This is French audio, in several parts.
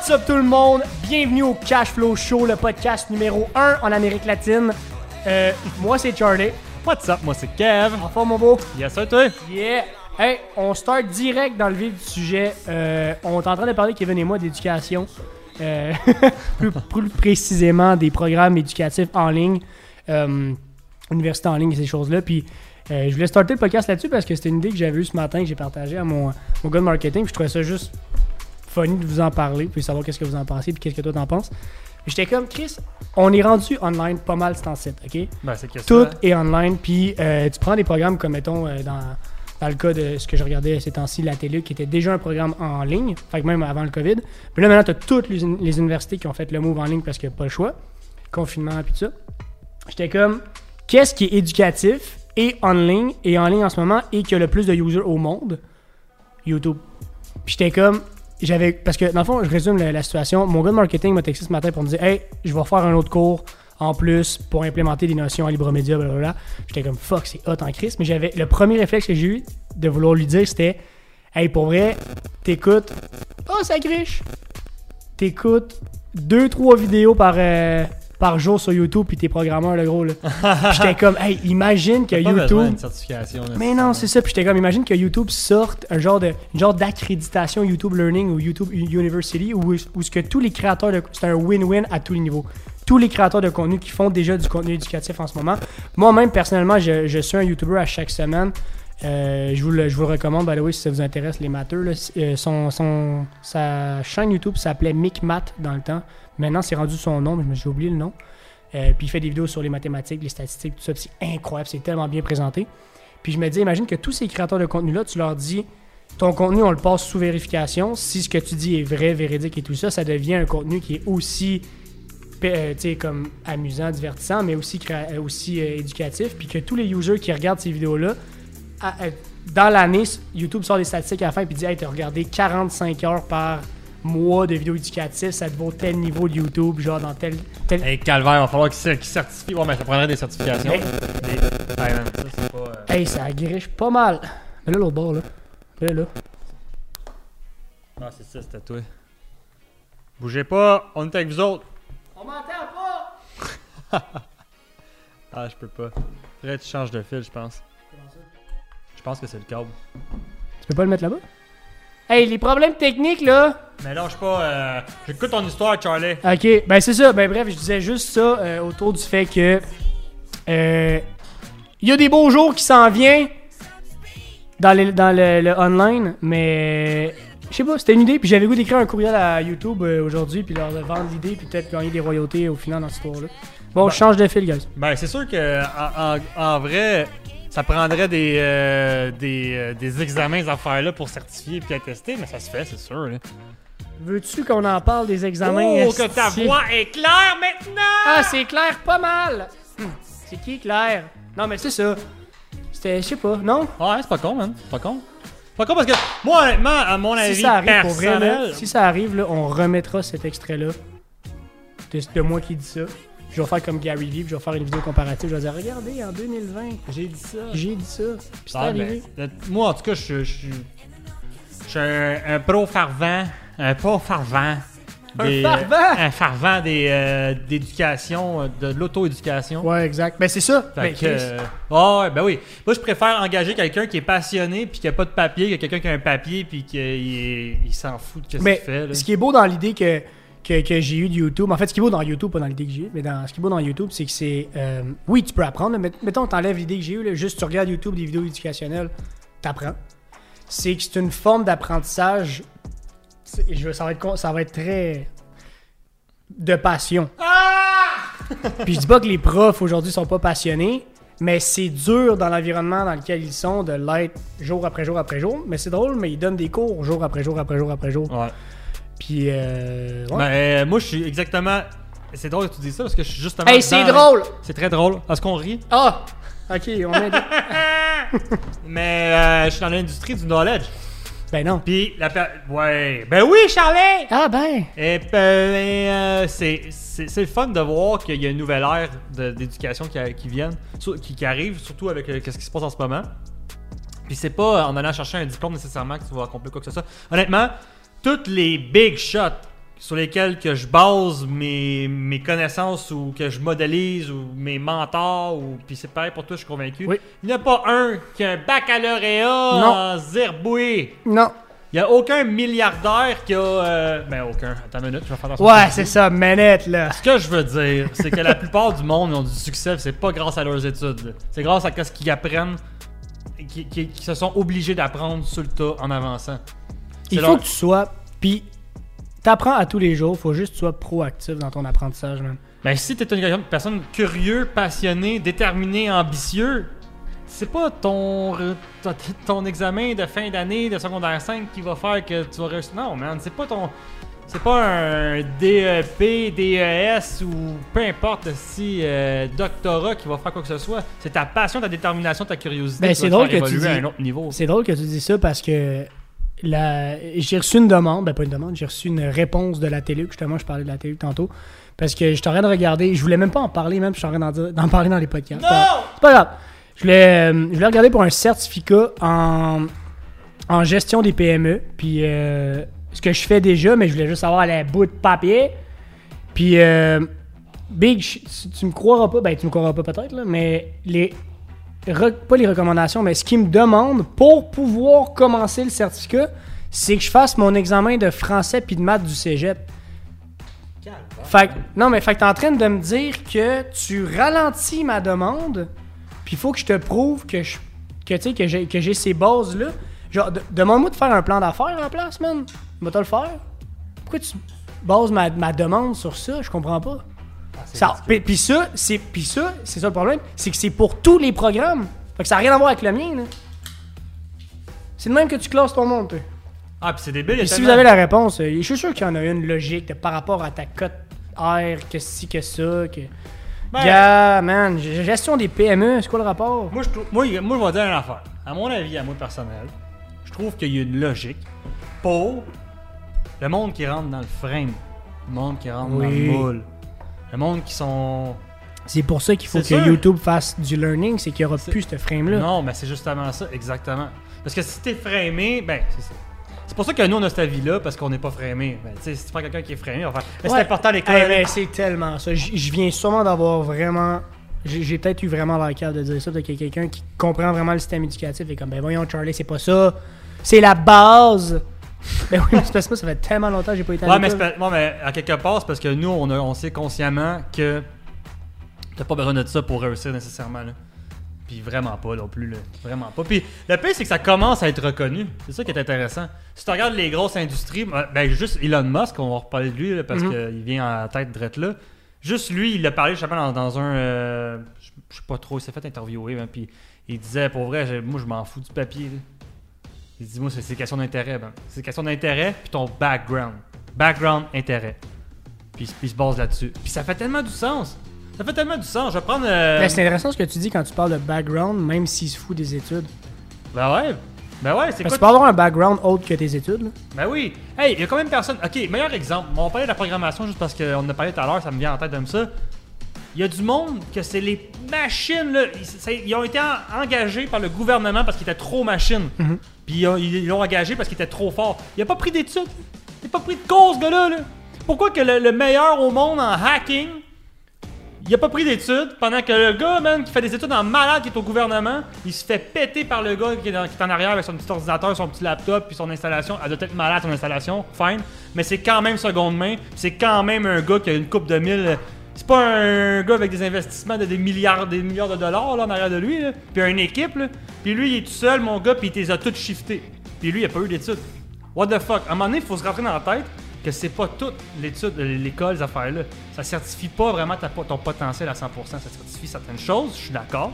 What's up tout le monde? Bienvenue au Cash Flow Show, le podcast numéro 1 en Amérique latine. Euh, moi c'est Charlie. What's up? Moi, c'est Kev. En forme mon beau? Yes, sir, toi? Yeah! Hey, on start direct dans le vif du sujet. Euh, on est en train de parler, Kevin et moi, d'éducation. Euh, plus, plus précisément des programmes éducatifs en ligne, université en ligne et ces choses-là. Puis je voulais starter le podcast là-dessus parce que c'était une idée que j'avais eue ce matin, que j'ai partagée à mon, mon gars de marketing. Puis je trouvais ça juste funny de vous en parler, puis savoir qu'est-ce que vous en pensez, puis qu'est-ce que toi t'en penses. Puis J'étais comme, Chris, on est rendu online pas mal c'est en site, ok? Ben, c'est que Tout ça. est online, puis euh, tu prends des programmes comme, mettons, euh, dans, dans le cas de ce que je regardais ces temps-ci, la télé, qui était déjà un programme en ligne, fait que même avant le COVID. Puis là, maintenant, tu as toutes les, les universités qui ont fait le move en ligne parce qu'il n'y a pas le choix, confinement, puis tout ça. J'étais comme, qu'est-ce qui est éducatif et en ligne, et en ligne en ce moment, et qui a le plus de users au monde? YouTube. Puis j'étais comme, j'avais, parce que dans le fond, je résume la, situation. Mon gars de marketing m'a texté ce matin pour me dire, hey, je vais faire un autre cours en plus pour implémenter des notions à LibreMedia, blablabla. J'étais comme, fuck, c'est hot en crise. Mais j'avais, le premier réflexe que j'ai eu de vouloir lui dire, c'était, hey, pour vrai, t'écoutes, oh, ça griche. T'écoutes deux, trois vidéos par, euh, par jour sur YouTube, puis t'es programmeur, le gros, là. J'étais comme, hey, imagine que pas YouTube. d'une certification. là, Mais non, c'est ça. Puis j'étais comme, imagine que YouTube sorte un genre de genre d'accréditation YouTube Learning ou YouTube University où, où ce que tous les créateurs de c'est un win-win à tous les niveaux. Tous les créateurs de contenu qui font déjà du contenu éducatif en ce moment. Moi-même, personnellement, je, je suis un YouTuber à chaque semaine. Euh, je, vous le, je vous le recommande, by the way, si ça vous intéresse, les matheux. là. Euh, son, son- sa chaîne YouTube s'appelait Mick Math dans le temps. Maintenant, c'est rendu son nom, mais suis oublié le nom. Euh, puis il fait des vidéos sur les mathématiques, les statistiques, tout ça. C'est incroyable, c'est tellement bien présenté. Puis je me dis, imagine que tous ces créateurs de contenu-là, tu leur dis, ton contenu, on le passe sous vérification. Si ce que tu dis est vrai, véridique et tout ça, ça devient un contenu qui est aussi, euh, tu comme amusant, divertissant, mais aussi, euh, aussi éducatif. Puis que tous les users qui regardent ces vidéos-là, dans l'année, YouTube sort des statistiques à la fin puis dit, hey, t'as regardé 45 heures par mois de vidéos éducatives, ça te vaut tel niveau de YouTube, genre dans tel. tel... Hey, Calvaire, il va falloir qu'il cer- qu'il certifie. Ouais, mais ça prendrait des certifications. Hey. Des... Ouais, man, ça, c'est pas. euh, Hey, ça griche pas mal. Mais là, l'autre bord, là. Là, là. Ah, c'est ça, c'était toi. Bougez pas, on est avec vous autres. On m'entend pas! Ah, je peux pas. Faudrait que tu changes de fil, je pense. Je pense que c'est le câble. Tu peux pas le mettre là-bas? Hey, les problèmes techniques, là! Mais lâche pas. Euh... J'écoute ton histoire, Charlie. Ok, ben c'est ça. Ben bref, je disais juste ça euh, autour du fait que. euh, Il y a des beaux jours qui s'en viennent dans, les- dans le, le online, mais. Je sais pas, c'était une idée, puis j'avais goût d'écrire un courriel à YouTube euh, aujourd'hui, puis leur vendre l'idée, puis peut-être gagner des royautés au final dans cette histoire-là. Bon, je change de fil, guys. Ben, c'est sûr que en, en- en vrai, ça prendrait des, euh, des, euh, des examens, ces affaires-là, pour certifier et attester, mais ça se fait, c'est sûr. Là. Veux-tu qu'on en parle des examens? oh, que ta voix est claire maintenant! Ah, c'est clair pas mal! C'est qui clair? Non, mais c'est ça. C'était, je sais pas, non? Ouais, c'est pas con, man. C'est pas con. C'est pas con parce que, moi, honnêtement, à mon avis Si ça arrive pour vrai, là, si ça arrive, là, on remettra cet extrait-là de, de moi qui dit ça. Je vais faire comme Gary Vee, puis je vais faire une vidéo comparative. Je vais dire, regardez, en 2020, j'ai dit ça. j'ai dit ça. Puis c'est Ah, ben, arrivé. moi, en tout cas, je je- je- je suis un, un pro fervent. Un pro fervent. Un des- fervent? Un fervent des, euh, d'éducation, euh, de l'auto-éducation. Ouais, exact. Ben, c'est ça. Fait Ben, que, euh, ah ouais, ben oui. Moi, je préfère engager quelqu'un qui est passionné puis qui a pas de papier que quelqu'un qui a un papier puis qui il s'en fout de ce Mais qu'il fait. là. ce qui est beau dans l'idée que, que, que j'ai eu de YouTube, en fait, ce qui est beau dans YouTube, pas dans l'idée que j'ai eu, mais dans, ce qui est beau dans YouTube, c'est que c'est. euh, oui, tu peux apprendre, mais mettons, t'enlèves l'idée que j'ai eue, là, juste tu regardes YouTube des vidéos éducationnelles, t'apprends. C'est que c'est une forme d'apprentissage. je Ça va, être, ça va être très. de passion. Puis je dis pas que les profs aujourd'hui sont pas passionnés, mais c'est dur dans l'environnement dans lequel ils sont de l'être jour après jour après jour. Mais c'est drôle, mais ils donnent des cours jour après jour après jour après jour. Ouais. Puis, euh, ouais. Ben, euh, moi, je suis exactement. C'est drôle que tu dis ça parce que je suis justement. hey, c'est dans- drôle! C'est très drôle. Est-ce qu'on rit? Ah! Ok, on met. Mais euh, je suis dans l'industrie du knowledge. ben non. Puis la per- Ouais. Ben oui, Charlie! Ah ben! Et, euh, et, euh, c'est c'est- c'est le fun de voir qu'il y a une nouvelle ère de- d'éducation qui, a- qui sur- qui, qui arrive, surtout avec euh, ce qui se passe en ce moment. Puis c'est pas en allant chercher un diplôme nécessairement que tu vas accomplir quoi que ce soit. Honnêtement, toutes les big shots sur lesquels que je base mes, mes connaissances ou que je modélise ou mes mentors ou puis c'est pareil pour toi, je suis convaincu. Oui. Il n'y a pas un qui a un baccalauréat Non. en zirboué. Non. Il n'y a aucun milliardaire qui a euh, ben aucun. Attends une minute, je vais faire. Ouais, c'est ça, manette, là. Ce que je veux dire, c'est que la plupart du monde ont du succès, c'est pas grâce à leurs études. C'est grâce à ce qu'ils apprennent, qui, qui- qui se sont obligés d'apprendre sur le tas en avançant. Il faut que tu sois. Puis, t'apprends à tous les jours. Faut juste que tu sois proactif dans ton apprentissage, man. Ben, si t'es une personne curieuse, passionnée, déterminée, ambitieux, c'est pas ton, ton, ton examen de fin d'année de secondaire 5 qui va faire que tu vas réussir. Non, man, c'est pas ton. C'est pas un DEP, DES ou peu importe si euh, doctorat qui va faire quoi que ce soit. C'est ta passion, ta détermination, ta curiosité Ben, c'est drôle que tu dis- un autre niveau. C'est drôle que tu dis ça parce que la... j'ai reçu une demande, ben pas une demande, j'ai reçu une réponse de la télé, justement, je parlais de la télé tantôt, parce que je en train de regarder, je voulais même pas en parler, même, je suis en train d'en parler dans les podcasts. C'est pas- C'est pas grave. Je voulais, euh, je voulais regarder pour un certificat en, en gestion des PME, puis euh, ce que je fais déjà, mais je voulais juste avoir les bouts de papier. Puis, euh, Big, tu, tu me croiras pas, ben tu me croiras pas peut-être, là, mais les pas les recommandations, mais ce qu'ils me demandent pour pouvoir commencer le certificat, c'est que je fasse mon examen de français puis de maths du cégep. Fait que- non, mais fait que t'es en train de me dire que tu ralentis ma demande, puis il faut que je te prouve que je que, sais, que j'ai ces bases-là. Genre, de- demande-moi de faire un plan d'affaires la place, man. Va te le faire. Pourquoi tu bases ma, ma demande sur ça? Je comprends pas. Ça, puis, puis ça, c'est puis ça, c'est ça le problème, c'est que c'est pour tous les programmes. Fait que ça n'a rien à voir avec le mien. là. C'est de même que tu classes ton monde. toi. Ah, puis c'est débile. il y a Puis si tellement- vous avez la réponse, euh, je suis sûr qu'il y en a une logique de- par rapport à ta cote R, que ci, que ça, que. Ben- Gars, man, g- gestion des PME, c'est quoi le rapport? Moi, je, trouve- moi, moi, je vais dire une affaire. À mon avis, à moi personnel, je trouve qu'il y a une logique pour le monde qui rentre dans le frame, le monde qui rentre dans le Oui. moule, le monde qui sont. C'est pour ça qu'il faut que sûr. YouTube fasse du learning, c'est qu'il n'y aura plus ce frame-là. Non, mais c'est justement ça, exactement. Parce que si t'es framé, ben, c'est ça. C'est pour ça que nous, on a cette avis-là, parce qu'on n'est pas framé. Ben, si tu prends quelqu'un qui est framé, on va faire. Mais Ouais. c'est important l'école. Eh ben, c'est tellement ça. Je viens sûrement d'avoir vraiment. J'ai j'ai peut-être eu vraiment la cave de dire ça, peut-être qu'il y a quelqu'un qui comprend vraiment le système éducatif et comme, ben voyons, Charlie, c'est pas ça. C'est la base. Ben oui, mais c'est parce que moi, ça fait tellement longtemps que j'ai pas été à Ouais, mais, l'école. c'est pas- ouais, mais à quelque part, c'est parce que nous, on, a- on sait consciemment que t'as pas besoin de ça pour réussir nécessairement. Là. Puis vraiment pas non plus. Là. Vraiment pas. Puis le pire, c'est que ça commence à être reconnu. C'est ça qui est intéressant. Si tu regardes les grosses industries, ben ben, juste Elon Musk, on va reparler de lui là, parce Mhm. qu'il vient en tête drette là. Juste lui, il a parlé, je sais pas, dans, dans un. euh, je je sais pas trop, il s'est fait interviewer. hein, puis il disait, pour vrai, j'ai- moi je m'en fous du papier. là. Il dit, moi, c'est question d'intérêt. Ben. C'est question d'intérêt, puis ton background. Background, intérêt. Puis puis il se base là-dessus. Puis ça fait tellement du sens. Ça fait tellement du sens. Je vais prendre. euh, Ben, c'est intéressant ce que tu dis quand tu parles de background, même s'il se fout des études. ben ouais. Ben ouais, c'est quoi? tu peux avoir un background autre que tes études. là. Ben oui. Hey, il y a combien de personnes? Ok, meilleur exemple. On va parler de la programmation juste parce qu'on en a parlé tout à l'heure, ça me vient en tête comme ça. Il y a du monde que c'est les machines, là. Ils, ont été en- engagés par le gouvernement parce qu'ils étaient trop machines. Mhm. Puis ils ont- ils l'ont engagé parce qu'ils étaient trop forts. Il a pas pris d'études. Il a pas pris de cause, ce gars-là. Là. Pourquoi que le, le meilleur au monde en hacking, il a pas pris d'études pendant que le gars, man, qui fait des études en malade, qui est au gouvernement, il se fait péter par le gars qui est, qui est en arrière avec son petit ordinateur, son petit laptop, puis son installation. Elle doit être malade, son installation, fine. Mais c'est quand même seconde main. C'est quand même un gars qui a une coupe de mille. C'est pas un gars avec des investissements de des milliards, des milliards de dollars là, en arrière de lui, là. puis une équipe. Là. Puis lui, il est tout seul, mon gars, puis il les a toutes shiftés. Puis lui, il a pas eu d'études. What the fuck? À un moment donné, il faut se rentrer dans la tête que c'est pas toute l'étude, euh, l'école, ces affaires-là. Ça certifie pas vraiment ta- ton potentiel à 100%. Ça certifie certaines choses, je suis d'accord.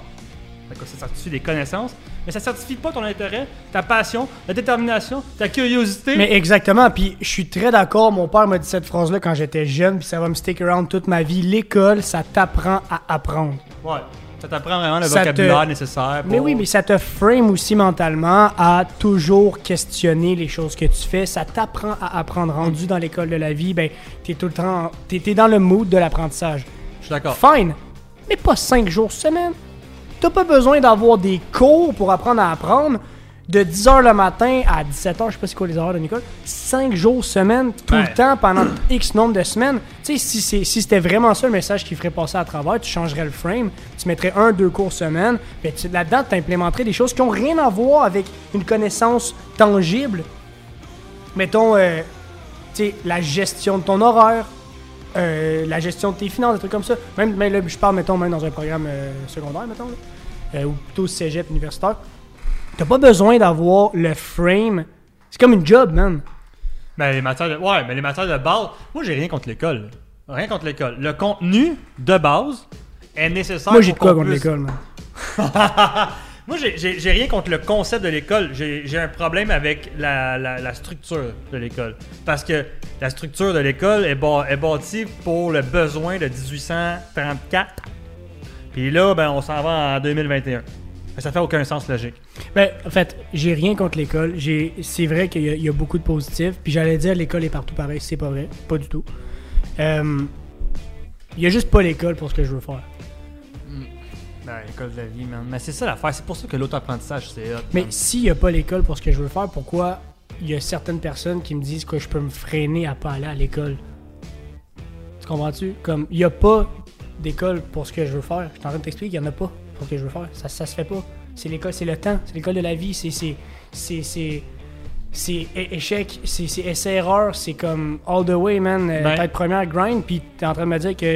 Ça certifie des connaissances, mais ça certifie pas ton intérêt, ta passion, ta détermination, ta curiosité. Mais exactement, puis je suis très d'accord. Mon père m'a dit cette phrase-là quand j'étais jeune, puis ça va me stick around toute ma vie. L'école, ça t'apprend à apprendre. Ouais. Ça t'apprend vraiment le Ça te- vocabulaire nécessaire. Mais oui, mais ça te frame aussi mentalement à toujours questionner les choses que tu fais. Ça t'apprend à apprendre. Rendu dans l'école de la vie, ben, t'es tout le temps, t'es t'es dans le mood de l'apprentissage. Je suis d'accord. Fine, mais pas cinq jours semaine. T'as pas besoin d'avoir des cours pour apprendre à apprendre. de 10h le matin à 17h, je sais pas c'est quoi les horaires de Nicole, 5 jours semaine, tout Ouais. le temps, pendant X nombre de semaines. Tu sais, si, si c'était vraiment ça le message qui ferait passer à travers, tu changerais le frame, tu mettrais un, deux cours semaine, puis tu- là-dedans, tu implémenterais des choses qui ont rien à voir avec une connaissance tangible. Mettons, euh, tu sais, la gestion de ton horaire, euh, la gestion de tes finances, des trucs comme ça. Même, même là, je parle, mettons, même dans un programme euh, secondaire, mettons, là, euh, ou plutôt cégep universitaire. T'as pas besoin d'avoir le frame. C'est comme une job, man. Mais les matières de, ouais, mais les matières de base, moi j'ai rien contre l'école. Rien contre l'école. Le contenu de base est nécessaire. Moi, j'ai de quoi contre l'école, man. Moi, j'ai- rien contre le concept de l'école. J'ai un problème avec la, la- structure de l'école. Parce que la structure de l'école est, est bâtie pour le besoin de 1834. Puis là, ben, on s'en va en 2021. Ça fait aucun sens logique. Ben, en fait, j'ai rien contre l'école. C'est vrai qu'il y, a- beaucoup de positifs. Puis j'allais dire l'école est partout pareil. C'est pas vrai. Pas du tout. Euh, Il y a juste pas l'école pour ce que je veux faire. L'école de la vie, man. Mais c'est ça l'affaire. C'est pour ça que l'auto-apprentissage, c'est hot. Mais man. s'il n'y a pas l'école pour ce que je veux faire, pourquoi il y a certaines personnes qui me disent que je peux me freiner à pas aller à l'école? Tu comprends-tu? Comme, il n'y a pas d'école pour ce que je veux faire. Je suis en train de t'expliquer qu'il n'y en a pas pour ce que je veux faire. Ça, ça se fait pas. C'est l'école, c'est le temps, c'est l'école de la vie, c'est. c'est, c'est, c'est c'est é- échec, c'est c'est essai-erreur, c'est comme all the way, man. euh, Ben- Tête première, grind, puis t'es en train de me dire que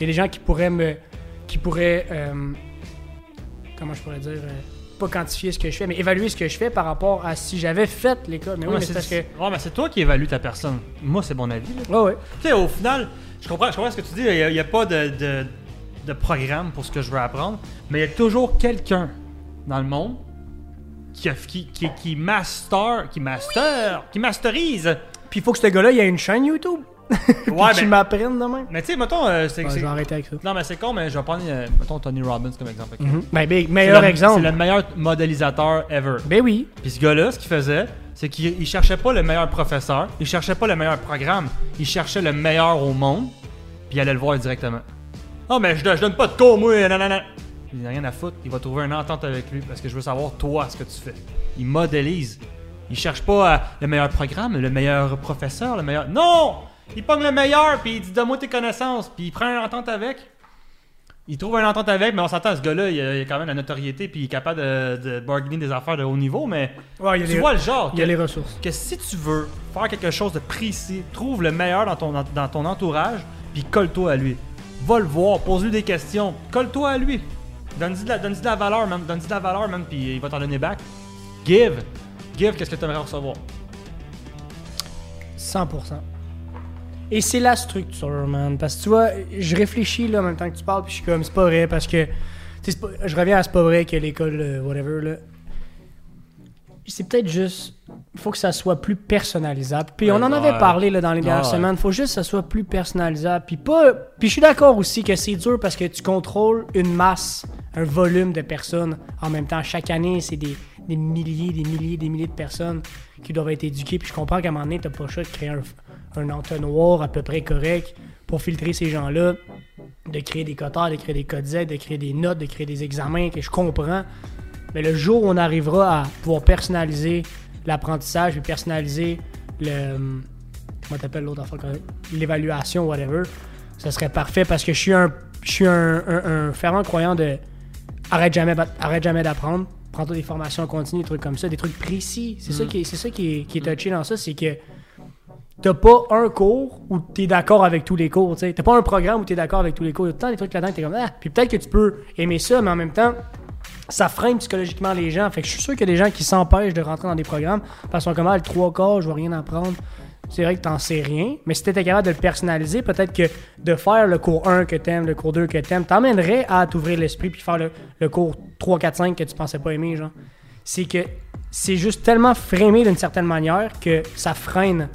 y a des gens qui pourraient me. qui pourraient. euh, comment je pourrais dire. euh, pas quantifier ce que je fais, mais évaluer ce que je fais par rapport à si j'avais fait l'école. Mais oui, Ouais, mais c'est parce que. Ouais, mais c'est toi qui évalue ta personne. Moi, c'est mon avis. là. Ouais, ouais. Tu sais, au final, je comprends, je comprends ce que tu dis. Il n'y a, pas de, de- de programme pour ce que je veux apprendre. Mais il y a toujours quelqu'un dans le monde qui, a- qui, qui, qui master, qui master, qui masterise. Puis il faut que ce gars-là, il ait une chaîne YouTube. Ouais, qui mais, m'apprenne demain. mais tu sais, mettons, euh, c'est, Ouais, c'est- je vais arrêter avec ça. non, mais c'est con, mais je vais prendre, euh, mettons, Tony Robbins comme exemple. ok? Mhm. Ben, big, C'est meilleur le- exemple. C'est le meilleur modélisateur ever. Ben oui. Puis ce gars-là, ce qu'il faisait, c'est qu'il il cherchait pas le meilleur professeur, il cherchait pas le meilleur programme, il cherchait le meilleur au monde, puis il allait le voir directement. Oh, mais je, je donne pas de cours, moi, non. Il n'a rien à foutre, il va trouver une entente avec lui parce que je veux savoir, toi, ce que tu fais. Il modélise. Il cherche pas à le meilleur programme, le meilleur professeur, le meilleur. Non! Il pogne le meilleur, puis il dit donne-moi tes connaissances, puis il prend une entente avec. Il trouve une entente avec, mais on s'entend, ce gars-là, il a, il a quand même la notoriété, puis il est capable de, de bargainer des affaires de haut niveau, mais Ouais, il y a tu les- vois le genre il y a que, les ressources. que si tu veux faire quelque chose de précis, trouve le meilleur dans ton, dans ton entourage, puis colle-toi à lui. Va le voir, pose-lui des questions, colle-toi à lui. Donne-lui de, la- donne-lui de la valeur, man. Donne-lui de la valeur, man, puis il va t'en donner back. Give. Give, qu'est-ce que tu aimerais recevoir? 100%. Et c'est la structure, man. Parce que tu vois, je réfléchis là en même temps que tu parles, puis je suis comme, c'est pas vrai, parce que. tu sais, c'est pas- je reviens à c'est pas vrai que l'école, euh, whatever, là. C'est peut-être juste. Il faut que ça soit plus personnalisable. Puis on en avait parlé là, dans les dernières Ouais. semaines. Il faut juste que ça soit plus personnalisable. Puis pas. Puis je suis d'accord aussi que c'est dur parce que tu contrôles une masse, un volume de personnes en même temps. Chaque année, c'est des, des milliers, des milliers, des milliers de personnes qui doivent être éduquées. Puis je comprends qu'à un moment donné, t'as pas le choix de créer un, un entonnoir à peu près correct pour filtrer ces gens-là, de créer des quotas, de créer des codes Z, de créer des notes, de créer des examens, que je comprends. Mais le jour où on arrivera à pouvoir personnaliser l'apprentissage et personnaliser le. Comment t'appelles l'autre même? L'évaluation, whatever, ça serait parfait parce que je suis un, je suis un, un- un fervent croyant de. Arrête jamais, arrête jamais d'apprendre. Prends-toi des formations continues, des trucs comme ça, des trucs précis. C'est ça qui est, c'est ça qui est, qui est touché dans ça, c'est que t'as pas un cours où t'es d'accord avec tous les cours, tu pas un programme où t'es d'accord avec tous les cours. Il y a des trucs là-dedans que t'es comme, ah. Puis peut-être que tu peux aimer ça, mais en même temps, ça freine psychologiquement les gens. Fait que je suis sûr qu'il y a des gens qui s'empêchent de rentrer dans des programmes parce sont comme, ah, le trois quarts, je vais rien apprendre. C'est vrai que t'en sais rien, mais si t'étais capable de le personnaliser, peut-être que de faire le cours 1 que t'aimes, le cours 2 que t'aimes, t'emmènerait à t'ouvrir l'esprit puis faire le, le cours 3, 4, 5 que tu pensais pas aimer, genre. C'est que c'est juste tellement frémé d'une certaine manière que ça freine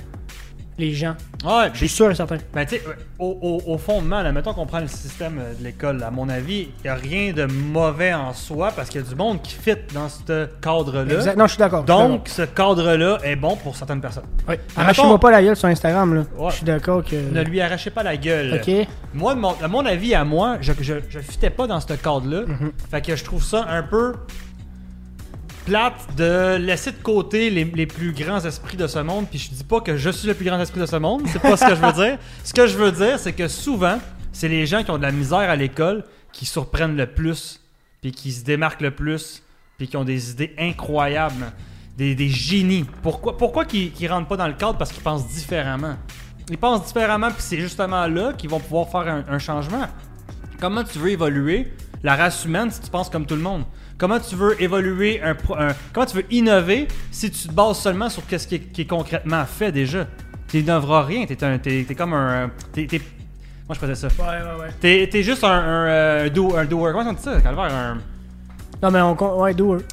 les gens. Ouais, Je suis sûr et certain. Ben, tu sais, au, au, au fondement, là, mettons qu'on prend le système euh, de l'école, à mon avis, il n'y a rien de mauvais en soi parce qu'il y a du monde qui fit dans ce cadre-là. Exact. Non, je suis d'accord. Donc, ce cadre-là est bon pour certaines personnes. Mais Arrachez-moi pas la gueule sur Instagram, là. Ouais. Je suis d'accord que. Ne lui arrachez pas la gueule. Ok. Moi, mon, à mon avis, à moi, je, je, je fitais pas dans ce cadre-là. Mhm. Fait que je trouve ça un peu. Plate de laisser de côté les, les plus grands esprits de ce monde. Puis je dis pas que je suis le plus grand esprit de ce monde, c'est pas ce que je veux dire. Ce que je veux dire, c'est que souvent, c'est les gens qui ont de la misère à l'école qui surprennent le plus, puis qui se démarquent le plus, puis qui ont des idées incroyables, des, des génies. Pourquoi, pourquoi qu'ils qu'ils rentrent pas dans le cadre? Parce qu'ils pensent différemment. Ils pensent différemment, puis c'est justement là qu'ils vont pouvoir faire un, un changement. Comment tu veux évoluer la race humaine si tu penses comme tout le monde? Comment tu veux évoluer un, pro- un- comment tu veux innover si tu te bases seulement sur ce qui est, qui est concrètement fait déjà? Tu n'innoveras rien. T'es un, t'es, t'es comme un, moi je faisais ça. Ouais, ouais, ouais. T'es, juste un, un, euh, do, un doer. Comment on dit ça Calvaire, un... Non, mais on. Ouais, do it.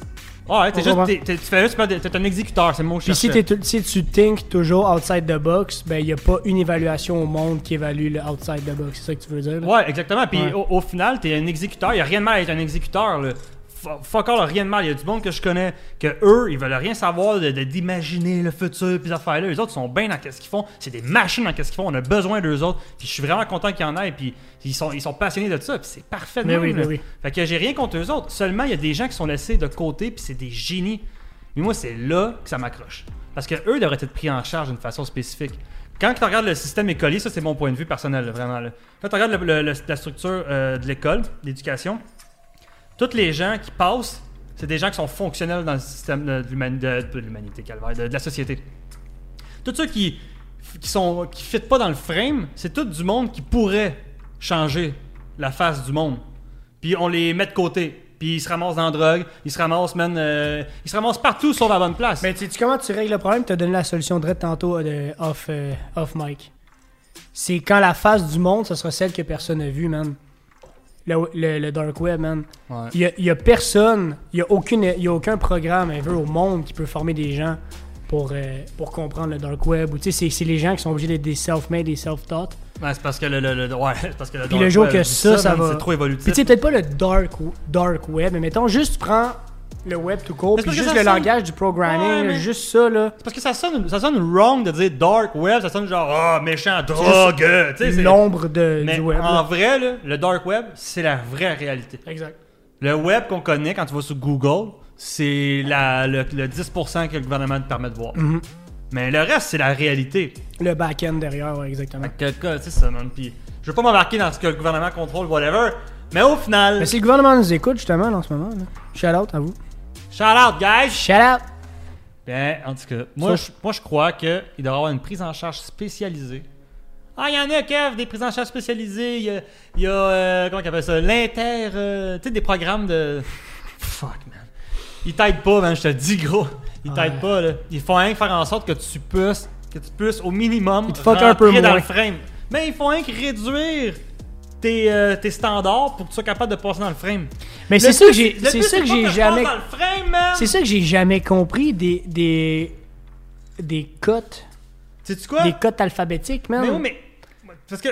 Ouais, t'es juste, tu fais juste, t'es un exécuteur, c'est le mot que je Puis si, si tu think toujours outside the box, ben il n'y a pas une évaluation au monde qui évalue le outside the box. C'est ça que tu veux dire? là? Ouais, exactement. Puis Ouais. au, au final, t'es un exécuteur. Y a rien de mal à être un exécuteur. Là. Fuck all, rien de mal. Il y a du monde que je connais que eux, ils veulent rien savoir de- de- d'imaginer le futur puis affaires-là. Les autres sont bien dans ce qu'ils font. C'est des machines dans ce qu'ils font. On a besoin d'eux autres. Puis je suis vraiment content qu'il y en ait. Puis ils sont, ils sont passionnés de ça. Puis c'est parfait de Mais oui, mais là. oui. Fait que j'ai rien contre eux autres. Seulement, il y a des gens qui sont laissés de côté. Puis c'est des génies. Mais moi, c'est là que ça m'accroche. Parce que eux devraient être pris en charge d'une façon spécifique. Quand tu regardes le système écolier, ça c'est mon point de vue personnel, vraiment. Là. Quand tu regardes le- le- le- la structure euh, de l'école, d'éducation, tous les gens qui passent, c'est des gens qui sont fonctionnels dans le système de, de l'humani- de- l'humanité, calvaire, de, la société. Tous ceux qui qui sont qui fitent pas dans le frame, c'est tout du monde qui pourrait changer la face du monde. Puis on les met de côté. Puis ils se ramassent dans la drogue, ils se ramassent, man, euh, ils se ramassent partout sauf à la bonne place. Mais tu sais comment tu règles le problème? Tu as donné la solution de tantôt euh, off, euh, off mic. C'est quand la face du monde, ce sera celle que personne n'a vue, man. Le, le- le dark web, man. Ouais. Il y il y a personne, il y a, aucune, il y a aucun programme au monde qui peut former des gens pour, euh, pour comprendre le dark web. Ou, tu sais, c'est, les gens qui sont obligés d'être des self-made, des self-taught. Ouais, c'est parce que le, le- le- ouais, parce que le Puis dark le jour web que ça, ça va- C'est trop évolutif. Puis tu sais, peut-être pas le dark, dark web, mais mettons juste tu prends le web tout court, puis juste le sonne- langage du programming, Ouais, là, mais- juste ça, là. C'est parce que ça sonne, ça sonne wrong de dire dark web, ça sonne genre ah méchant, drogue, tu sais. c'est- L'ombre de, Mais du web. en là. vrai, là, le dark web, c'est la vraie réalité. Exact. Le web qu'on connaît quand tu vas sur Google, c'est la, le, le 10% que le gouvernement te permet de voir. Mhm. Mais le reste, c'est la réalité. Le back-end derrière, ouais, exactement. Fait que, que, c'est ça, man. Puis, je veux pas m'embarquer dans ce que le gouvernement contrôle, whatever. Mais au final, Mais si le gouvernement nous écoute, justement, en ce moment, là. Shout out à vous. Shout out, guys! Shout out! Bien, en tout cas, moi, je, moi, je crois qu'il doit y avoir une prise en charge spécialisée. Ah, il y en a, Kev, des prises en charge spécialisées. Il y a, il y a, euh, comment on appelle ça, l'inter... euh, tu sais, des programmes de... Fuck, man. Ils t'aident pas, man, je te le dis, gros. Ils t'aident Ouais. pas, là. Ils font rien que faire en sorte que tu puisses, que tu puisses, au minimum, Ils te fuck un peu rentrer dans moins. le frame. Mais ils font rien que réduire tes, euh, tes standards pour que tu sois capable de passer dans le frame. Mais c'est ça que j'ai, c'est ça que j'ai jamais, c'est ça que j'ai jamais compris des, des, des cotes, Sais-tu quoi? des cotes alphabétiques, man. Mais oui, mais. Parce que.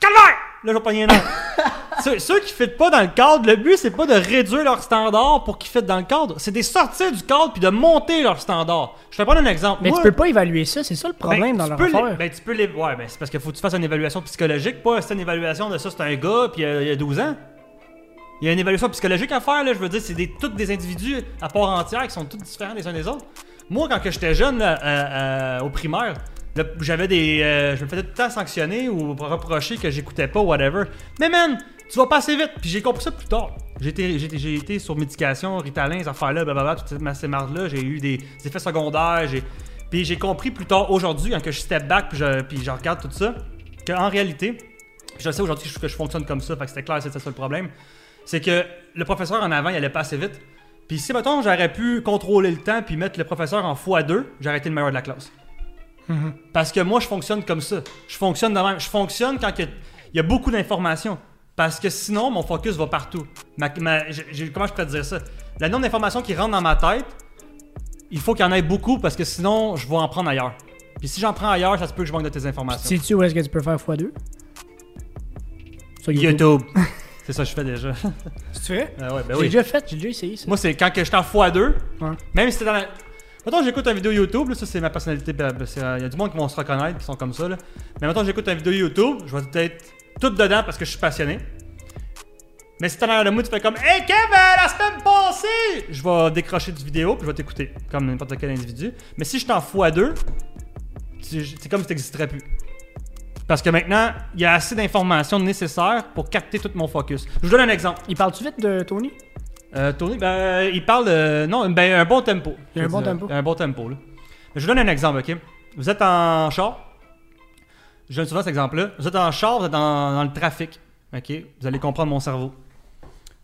Calvaire! Là, je vais pogner un nom. ceux, ceux qui ne pas dans le cadre, le but, c'est pas de réduire leur standard pour qu'ils fitent dans le cadre. C'est de sortir du cadre puis de monter leur standard. Je vais prendre un exemple. Mais Moi, tu peux pas évaluer ça, c'est ça le ben, problème dans tu leur affaire. ben, tu peux les. Ouais, ben, c'est parce qu'il faut que tu fasses une évaluation psychologique. Pas c'est une évaluation de ça, c'est un gars puis euh, il y a 12 ans. Il y a une évaluation psychologique à faire, là. Je veux dire, c'est des, tous des individus à part entière qui sont tous différents les uns des autres. Moi, quand que j'étais jeune, là, euh, euh, au primaire, j'avais des. euh, je me faisais tout le temps sanctionner ou reprocher que j'écoutais pas, whatever. Mais man, tu vas passer vite. Puis j'ai compris ça plus tard. J'ai été, sur médication, Ritalin, ces affaires-là, blablabla, toutes ces- mardes-là. J'ai eu des, effets secondaires. Puis j'ai compris plus tard, aujourd'hui, quand que je step back, puis je, regarde tout ça, qu'en réalité, je sais aujourd'hui que je- que je fonctionne comme ça, fait que c'était clair, c'était ça le problème. C'est que le professeur en avant, il allait pas assez vite. Puis si, mettons, j'aurais pu contrôler le temps puis mettre le professeur en x2, j'aurais été le meilleur de la classe. Parce que moi, je fonctionne comme ça. Je fonctionne de même. Je fonctionne quand il y a- beaucoup d'informations. Parce que sinon, mon focus va partout. Ma- ma- j'ai- j'ai- comment je peux te dire ça? Le nombre d'informations qui rentrent dans ma tête, il faut qu'il y en ait beaucoup parce que sinon, je vais en prendre ailleurs. Puis si j'en prends ailleurs, ça se peut que je manque de tes informations. Sais-tu où est-ce que tu peux faire x2? Sur YouTube. C'est ça que je fais déjà. Tu fais? Ah ouais, ben J'ai oui. déjà fait, j'ai déjà essayé ça. Moi, c'est quand que j'étais en x2, Ouais. même si c'était dans la. Mettons, j'écoute une vidéo YouTube, là, ça c'est ma personnalité. ben, ben, c'est, euh, Il y a du monde qui vont se reconnaître, qui sont comme ça. Mais mettons, j'écoute une vidéo YouTube, je vais être tout dedans parce que je suis passionné. Mais si t'es en arrière de moi, tu fais comme Hey Kev, euh, la semaine passée! Je vais décrocher du vidéo, puis je vais t'écouter, comme n'importe quel individu. Mais si je t'en fous à deux, c'est comme si t'existerais plus. Parce que maintenant, il y a assez d'informations nécessaires pour capter tout mon focus. Je vous donne un exemple. Il parle-tu vite de Tony? Euh, Tony, ben, il parle de. Non, ben, un bon tempo. Il y a un bon tempo. Un bon tempo, là. Je vous donne un exemple, ok? Vous êtes en char. Je donne souvent cet exemple-là. Vous êtes en char, vous êtes dans, dans le trafic. Ok? Vous allez comprendre mon cerveau.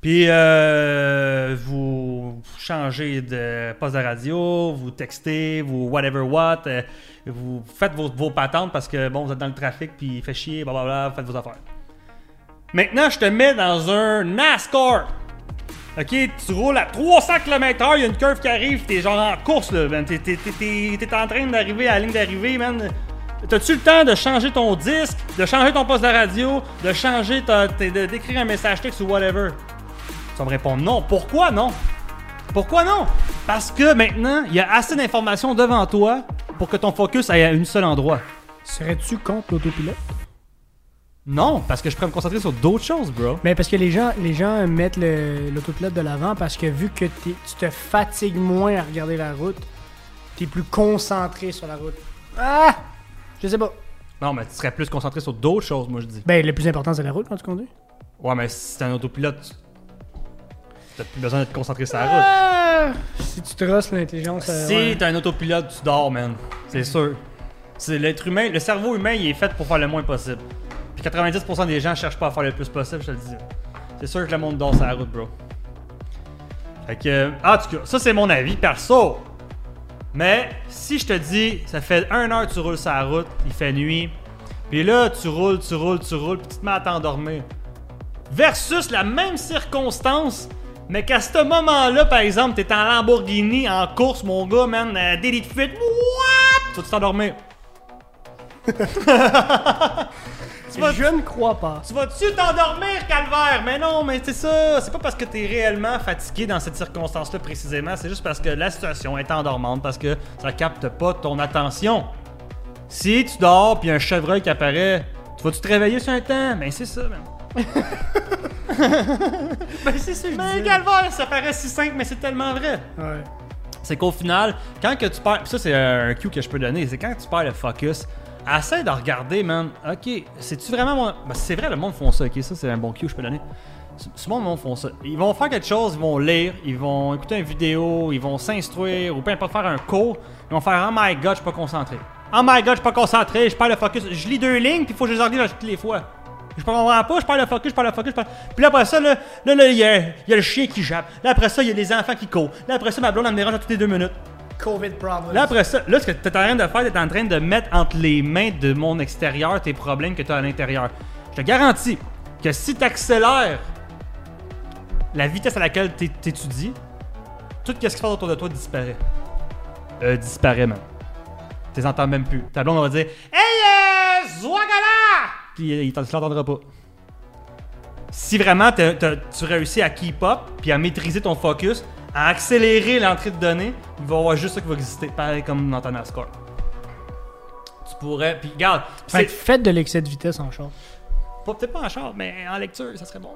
Puis, euh, vous changez de poste de radio, vous textez, vous whatever what, euh, vous faites vos, vos patentes parce que, bon, vous êtes dans le trafic, puis il fait chier, blablabla, vous faites vos affaires. Maintenant, je te mets dans un NASCAR. Ok, tu roules à 300 km/h, il y a une curve qui arrive, t'es genre en course là, man. T'es, t'es- t'es- t'es- en train d'arriver à la ligne d'arrivée, man. T'as-tu le temps de changer ton disque, de changer ton poste de radio, de changer ta, d'écrire un message texte ou whatever? Tu vas me répondre non. Pourquoi non? Pourquoi non? Parce que maintenant, il y a assez d'informations devant toi pour que ton focus aille à un seul endroit. Serais-tu contre l'autopilote? Non, parce que je pourrais me concentrer sur d'autres choses, bro. Mais parce que les gens, les gens mettent l'autopilote de l'avant parce que vu que tu te fatigues moins à regarder la route, t'es plus concentré sur la route. Ah! Je sais pas. Non, mais tu serais plus concentré sur d'autres choses, moi je dis. Ben, le plus important, c'est la route quand tu conduis. Ouais, mais si t'es un autopilote, t'as plus besoin de te concentrer sur la route. Ah! Si tu trosses l'intelligence. euh, Si ouais. t'es un autopilote, tu dors, man. C'est sûr. C'est l'être humain, le cerveau humain, il est fait pour faire le moins possible. Puis 90% des gens cherchent pas à faire le plus possible, je te le dis. C'est sûr que le monde dort sur la route, bro. Fait que, en tout cas, ça c'est mon avis perso. Mais si je te dis, ça fait un heure que tu roules sur la route, il fait nuit, puis là tu roules, tu roules, tu roules, puis tu te mets à t'endormir. Versus la même circonstance, mais qu'à ce moment-là, par exemple, t'es en Lamborghini en course, mon gars, man, délit de fuite, what? Tu vas t'endormir. Tu vas- Je ne crois pas. tu vas-tu t'endormir, calvaire? Mais non, mais c'est ça. C'est pas parce que t'es réellement fatigué dans cette circonstance-là précisément. C'est juste parce que la situation est endormante, parce que ça capte pas ton attention. Si tu dors puis un chevreuil qui apparaît, tu vas-tu te réveiller sur un temps? Ben c'est ça, man. Ben, c'est ça, Mais calvaire, ça paraît si simple, mais c'est tellement vrai. Ouais. c'est qu'au final, quand que tu perds. Ça, c'est un cue que je peux donner. C'est quand tu perds le focus. Essaie de regarder, man. Ok, c'est-tu vraiment mon. Ben, c'est vrai, le monde font ça. Ok, ça, c'est un bon cue je peux donner. Souvent, le monde font ça. Ils vont faire quelque chose, ils vont lire, ils vont écouter une vidéo, ils vont s'instruire, ou peu importe faire un cours. Ils vont faire Oh my god, je suis pas concentré. Oh my god, je suis pas concentré, je perds le focus. Je lis deux lignes, puis il faut que je les relise toutes les fois. Je comprends pas, je perds le focus, je perds le focus, je perds... Puis là, après ça, là, là, là, il y, a, il y a le chien qui jappe. Là, après ça, il y a les enfants qui courent. Là, après ça, ma blonde, elle me dérange à toutes les deux minutes. COVID problem. Là, après ça, là, ce que tu es en train de faire, tu en train de mettre entre les mains de mon extérieur tes problèmes que tu as à l'intérieur. Je te garantis que si tu accélères la vitesse à laquelle tu étudies, tout ce qui se passe autour de toi disparaît. Euh, disparaît, man. Tu les entends même plus. Ta blonde va dire Hey, euh, Zwagala! Puis euh, il t'en- tu l'entendras pas. Si vraiment tu réussis à keep up, puis à maîtriser ton focus, à accélérer l'entrée de données, il va y avoir juste ça qui va exister, pareil comme dans ta NASCAR. Tu pourrais, puis regarde, Fait que faites de l'excès de vitesse en char. pas- peut-être pas en char, mais en lecture, ça serait bon.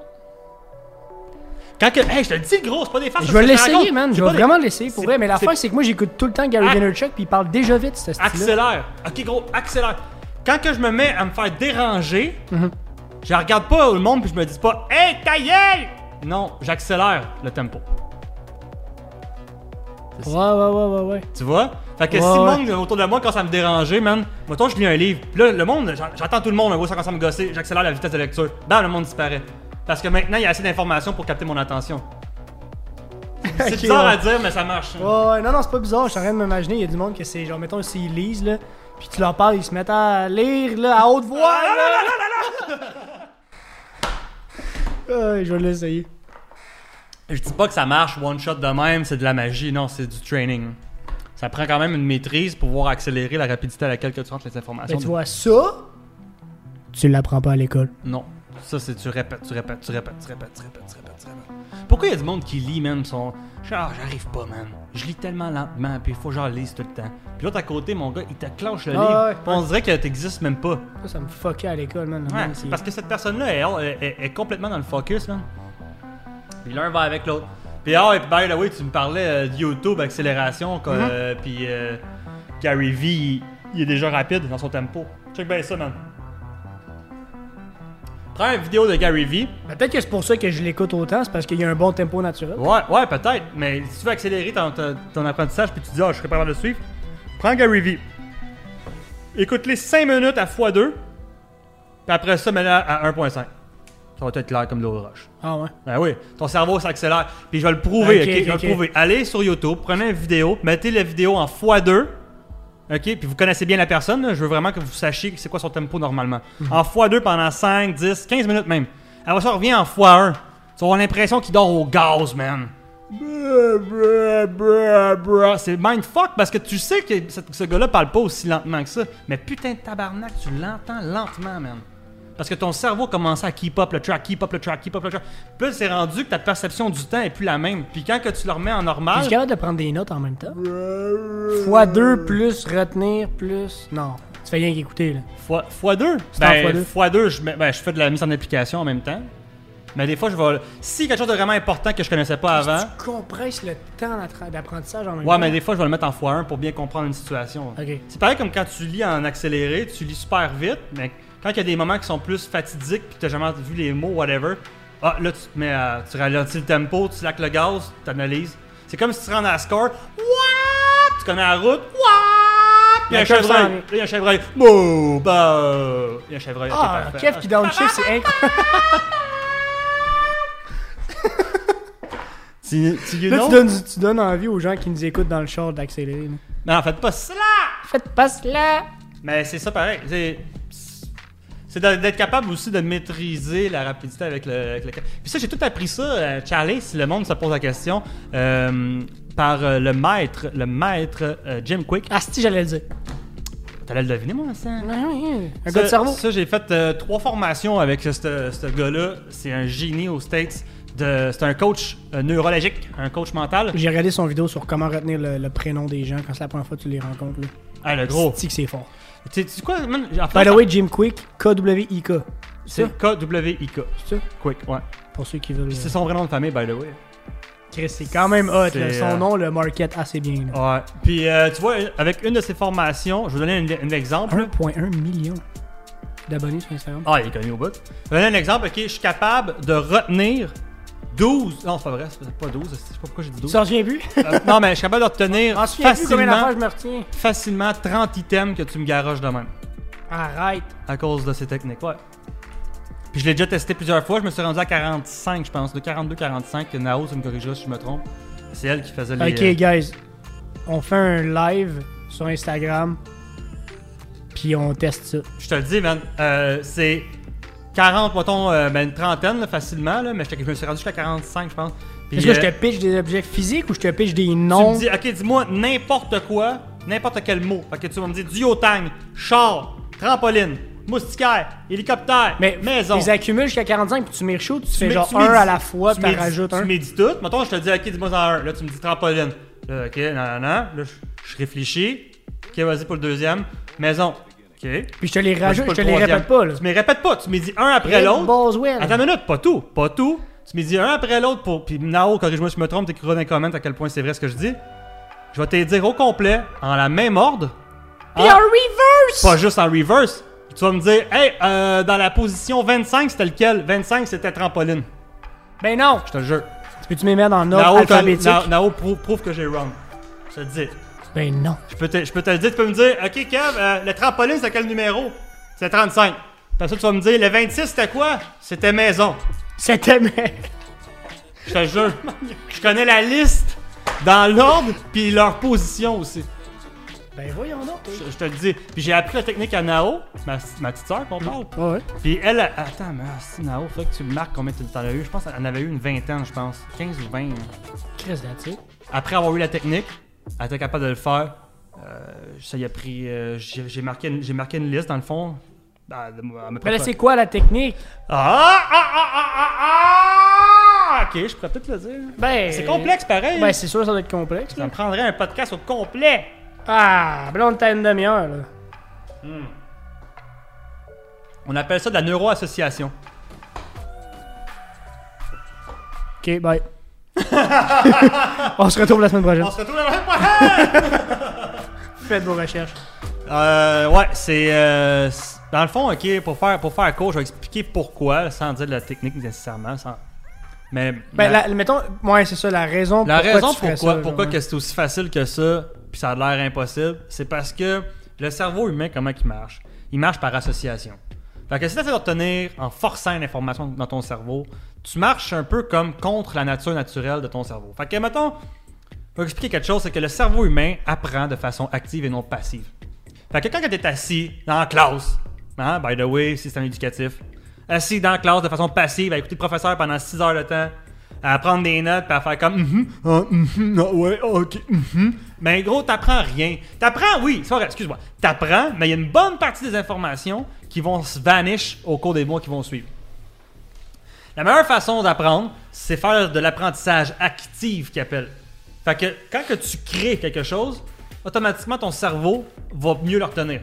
Quand que, hey, je te le dis, gros, c'est pas des farces. Je vais l'essayer, man. Je vais des- vraiment l'essayer pour vrai. Mais l'affaire, c'est- c'est que moi, j'écoute tout le temps Gary Ah. Vaynerchuk, puis il parle déjà vite, ce style-là. Accélère. Ok, gros, accélère. Quand que je me mets à me faire déranger, Mhm. je regarde pas le monde puis je me dis pas Hey, ta gueule! Non, j'accélère le tempo. Ouais, ouais, ouais, ouais, ouais. Tu vois? Fait que Ouais, si le monde autour de moi commence à me déranger, man, mettons je lis un livre, là, le monde, j'en- j'entends tout le monde, gros, ça commence à me gosser, j'accélère la vitesse de lecture. Bam, le monde disparaît. Parce que maintenant, il y a assez d'informations pour capter mon attention. C'est bizarre ouais. à dire, mais ça marche. Ouais, ouais, non, non, c'est pas bizarre. Je suis en train de m'imaginer, il y a du monde que c'est genre, mettons, s'ils lisent, là, puis tu leur parles, ils se mettent à lire, là, à haute voix. là. Ouais, je vais l'essayer. Je dis pas que ça marche one shot de même, c'est de la magie, non, c'est du training. Ça prend quand même une maîtrise pour pouvoir accélérer la rapidité à laquelle que tu rentres les informations. Mais tu vois, ça, tu l'apprends pas à l'école. Non. Ça, c'est tu répètes, tu répètes, tu répètes, tu répètes, tu répètes, tu répètes, tu répètes. Pourquoi il y a du monde qui lit, même, son. Genre, j'arrive pas, man. Je lis tellement lentement, puis il faut que j'en lise tout le temps. Puis l'autre à côté, mon gars, il te clenche le Ah, livre. ouais, on dirait que t'existes même pas. Ça, ça me fuckait à l'école, man. Ouais, Man, parce que cette personne-là, elle est complètement dans le focus, man. Puis l'un va avec l'autre. Puis ah, et puis by the way, tu me parlais euh, de YouTube, accélération, quoi, euh, puis euh, Gary V, il, il est déjà rapide dans son tempo. Check bien ça, man. Prends une vidéo de Gary V. Ben, Peut-être que c'est pour ça que je l'écoute autant, c'est parce qu'il y a un bon tempo naturel. Ouais, ouais, peut-être. Mais si tu veux accélérer ton, ton- ton apprentissage, puis tu dis, ah, je serais pas capable de suivre, prends Gary V. Écoute-les 5 minutes à x2, puis après ça, mets-le à 1.5. Ça va être clair comme de l'eau de roche. Ah ouais? Ben oui, ton cerveau s'accélère. Puis je vais le prouver, Ok? Je vais le prouver. Allez sur YouTube, prenez une vidéo, mettez la vidéo en x2. OK? Puis vous connaissez bien la personne, là. je veux vraiment que vous sachiez c'est quoi son tempo normalement. Mhm. En x2 pendant 5, 10, 15 minutes même. Après ça, revient en x1. Tu vas avoir l'impression qu'il dort au gaz, man. C'est mindfuck parce que tu sais que ce, ce gars-là parle pas aussi lentement que ça. Mais putain de tabarnak, tu l'entends lentement, man. Parce que ton cerveau commence à keep up le track, keep up le track, keep up le track. Là, c'est rendu que ta perception du temps est plus la même. Puis quand que tu le remets en Je normal. suis capable de prendre des notes en même temps. Fois 2 plus retenir plus. Non, tu fais rien qu'écouter là. Fois, fois deux? C'est en Ben, fois deux. fois deux, je, mets- ben, je fais de la mise en application en même temps. Mais des fois, je vais. Si quelque chose de vraiment important que je connaissais pas avant. Tu compresses le temps d'apprentissage en même temps. Ouais, mais des fois, je vais le mettre en x1 pour bien comprendre une situation. Ok. C'est pareil comme quand tu lis en accéléré, tu lis super vite, mais quand il y a des moments qui sont plus fatidiques puis que t'as jamais vu les mots, whatever, ah, là, tu te mets à- tu ralentis le tempo, tu laques le gaz, tu analyses. C'est comme si tu rends à score, What? tu connais la route, What? Il y a un chevreuil, Là, il y a un chevreuil, Bouh, bah, il y a un chevreuil, Ah. Kev qui downshift, c'est incroyable. Tu, tu, you Là, know? tu donnes, tu donnes envie aux gens qui nous écoutent dans le char d'accélérer. Non, faites pas cela! Faites pas cela! Mais c'est ça pareil. C'est, d'être capable aussi de maîtriser la rapidité avec le. Avec le... Puis ça, j'ai tout appris ça, euh, Charlie, si le monde se pose la question, euh, par euh, le maître, le maître euh, Jim Quick. Ah, si, j'allais le dire. T'allais le deviner, moi, ça? Un Ça- gars de cerveau. Ça, j'ai fait euh, trois formations avec ce gars-là. C'est un génie aux States. C'est un coach euh, neurologique, un coach mental. J'ai regardé son vidéo sur comment retenir le, le prénom des gens quand c'est la première fois que tu les rencontres. Là. Ah, le gros. C'est que c'est fort. Tu sais quoi, man? En By fait, the way, Jim Quick, K-W-I-K. c'est K-W-I-K. C'est ça? Quick, ouais. Pour ceux qui veulent. Puis c'est euh, son vrai nom de famille, by the way. Chris, c'est quand même hot. C'est. Son euh, nom le market assez bien. là. Ouais. Puis, euh, tu vois, avec une de ses formations, je vais donner un, un exemple. 1,1 million d'abonnés sur Instagram. Ah, il est connu au bout. Je vais donner un exemple, ok? Je suis capable de retenir 12. Non, c'est pas vrai, c'est pas 12. Je sais pas pourquoi j'ai dit Tu 12. t'en souviens plus? Euh, non, mais je suis capable de retenir d'affaires facilement, je me retiens? facilement 30 items que tu me garoches de même. Arrête. À cause de ces techniques, ouais. Puis je l'ai déjà testé plusieurs fois. Je me suis rendu à 45, je pense. De 42-45. Nao, ça me corrigera si je me trompe. C'est elle qui faisait les. Ok, euh, guys. On fait un live sur Instagram. Puis on teste ça. Je te le dis, man. euh, c'est 40, mettons, euh, ben, une trentaine, là, facilement, là, mais je, je me suis rendu jusqu'à 45, je pense. Est-ce que je euh, te pitch des objets physiques ou je te pitch des tu noms? me dis, ok, dis-moi n'importe quoi, n'importe quel mot. Fait que tu vas me dire duotang, char, trampoline, moustiquaire, hélicoptère, Mais maison. les accumules jusqu'à 45 puis tu mets chaud, tu, fais genre tu un à la fois, tu tu rajoutes un. Tu médites tout. Mettons, je te dis, ok, dis-moi en un. Là, tu me dis trampoline. Là, ok, non, non, non. Là, je, je réfléchis. Ok, vas-y pour le deuxième. Maison. Ok. Puis je te les rajoute, je te le les répète pas, là. Tu me les répètes pas. Tu me dis un après l'autre. Attends une minute, pas tout, pas tout. Tu me dis un après l'autre pour. Puis Nao, corrige-moi si je me trompe, t'écriras dans les commentaires à quel point c'est vrai ce que je dis. Je vais te les dire au complet, en la même ordre. Puis en reverse! Pas juste en reverse. Tu vas me dire, hey, euh, dans la position 25, c'était lequel? 25, c'était trampoline. Ben non! Je te le jure. Tu peux-tu me mettre dans l'ordre Nao, alphabétique? Nao, Nao prouve, prouve que j'ai wrong. Je te le dis. Ben non. Je peux, te, je peux te le dire, tu peux me dire, ok Kev, euh, le trampoline, c'est quel numéro? C'est 35. Après ça, tu vas me dire, le 26, c'était quoi? C'était maison. C'était mais. Je te jure. Je connais la liste dans l'ordre, puis leur position aussi. Ben voyons donc. Je, je te le dis. Puis j'ai appris la technique à Nao, ma, ma petite soeur qu'on parle. Ouais, ouais. Puis elle, a- attends, mais ah, si Nao, faut que tu me marques combien tu t'en as eu. Je pense qu'elle en avait eu une vingtaine, je pense. 15 ou 20. hein. Chris, it. Après avoir eu la technique, elle était capable de le faire. Euh, ça y a pris. euh, j'ai marqué, une- marqué une liste dans le fond. De- elle m'a Mais c'est quoi la technique? Ah, ah, ah, ah, ah, ah! Ok, je pourrais peut-être le dire. Ben. C'est complexe pareil. Ben, c'est sûr, ça doit être complexe. ça là. me prendrait un podcast au complet. Ah, ben là, on est à une demi-heure, là. On appelle ça de la neuroassociation. Ok, bye. On se retrouve la semaine prochaine. On se retrouve la semaine prochaine! Faites vos recherches. Euh, ouais, c'est. euh, c'est- dans le fond, ok, pour faire, pour faire court, je vais expliquer pourquoi, sans dire de la technique nécessairement. Sans... Mais. Ben, la, la- mettons, ouais, c'est ça, la raison la pourquoi raison tu pourquoi, ça, pourquoi genre, que c'est aussi facile que ça, puis ça a l'air impossible, c'est parce que le cerveau humain, comment il marche? Il marche par association. Fait que si tu essaies d'obtenir en forçant une information dans ton cerveau, tu marches un peu comme contre la nature naturelle de ton cerveau. Fait que, mettons, vais expliquer quelque chose, c'est que le cerveau humain apprend de façon active et non passive. Fait que quand tu es assis dans la classe, hein, by the way, système éducatif, assis dans la classe de façon passive, à écouter le professeur pendant 6 heures de temps, à prendre des notes, puis à faire comme ah, ouais, ok, mhm. Mais gros, t'apprends rien. T'apprends, oui, c'est vrai, excuse-moi. T'apprends, mais il y a une bonne partie des informations qui vont se vanish au cours des mois qui vont suivre. La meilleure façon d'apprendre, c'est faire de l'apprentissage actif qu'ils appellent. Fait que quand que tu crées quelque chose, automatiquement ton cerveau va mieux le retenir.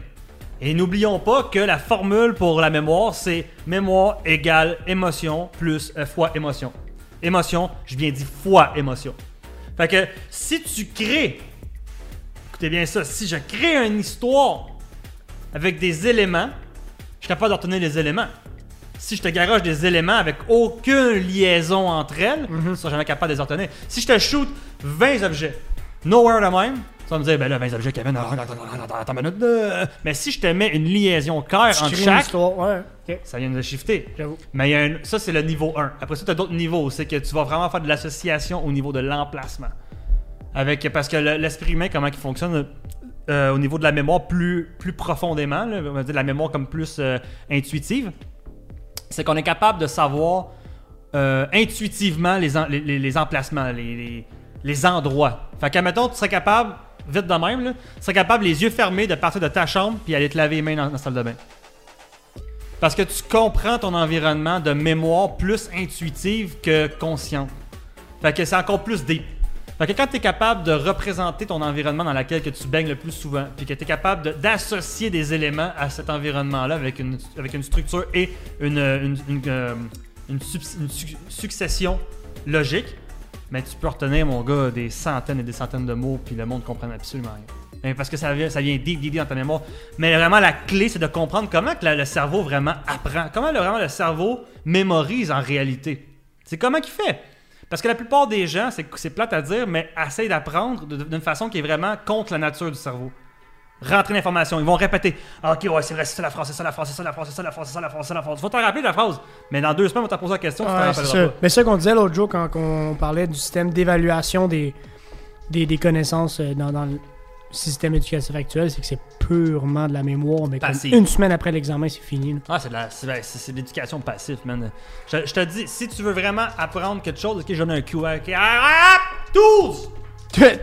Et n'oublions pas que la formule pour la mémoire, c'est mémoire égale émotion plus euh, fois émotion. Émotion, je viens dire fois émotion. Fait que si tu crées, écoutez bien ça, si je crée une histoire avec des éléments, je suis capable de retenir les éléments. Si je te garoche des éléments avec aucune liaison entre elles, ça, je suis jamais capable de les retenir. Si je te shoot 20 objets, nowhere de même, vas me dire, ben là, 20 objets, Kevin, attends, une minute. Mais si je te mets une liaison claire entre une chaque, ouais, ok, ça vient de shifter. j'avoue. Mais y a un- ça, c'est le niveau 1. Après ça, tu as d'autres niveaux. C'est que tu vas vraiment faire de l'association au niveau de l'emplacement. Avec, parce que le- l'esprit humain, comment il fonctionne euh, au niveau de la mémoire plus, plus profondément, on va dire la mémoire comme plus euh, intuitive, c'est qu'on est capable de savoir euh, intuitivement les, en- les, les- les emplacements, les, les- endroits. Fait qu'à tu serais capable, vite de même, là, tu serais capable, les yeux fermés, de partir de ta chambre puis aller te laver les mains dans, dans la salle de bain. Parce que tu comprends ton environnement de mémoire plus intuitive que consciente. Fait que c'est encore plus deep. Fait que quand tu es capable de représenter ton environnement dans lequel que tu baignes le plus souvent, puis que tu es capable d'associer des éléments à cet environnement-là avec une, avec une structure et une, euh, succession logique, mais tu peux retenir, mon gars, des centaines et des centaines de mots, puis le monde comprend absolument rien. Parce que ça vient, ça vient deep, deep, dans ta mémoire. Mais vraiment, la clé, c'est de comprendre comment que le cerveau vraiment apprend. Comment le- vraiment le cerveau mémorise en réalité. C'est comment qu'il fait. Parce que la plupart des gens, c'est c'est plate à dire, mais essayent d'apprendre d'une façon qui est vraiment contre la nature du cerveau. Rentrer l'information, ils vont répéter Ah, Ok, ouais, c'est vrai, c'est ça la phrase, c'est ça la phrase, c'est ça la phrase, c'est ça la phrase, c'est ça la phrase, c'est ça la phrase. Tu vas t'en rappeler la phrase, mais dans deux semaines, on va t'en poser la question, tu t'en Ouais, c'est rappelleras pas. Mais c'est ça qu'on disait l'autre jour quand on parlait du système d'évaluation des, des, des connaissances euh, dans, dans système éducatif actuel, c'est que c'est purement de la mémoire, mais comme une semaine après l'examen, c'est fini. là. Ah, c'est de ben, c'est- de l'éducation passive, man. Je, je te dis, si tu veux vraiment apprendre quelque chose, ok, je donne un QR. ah, ah, Tools!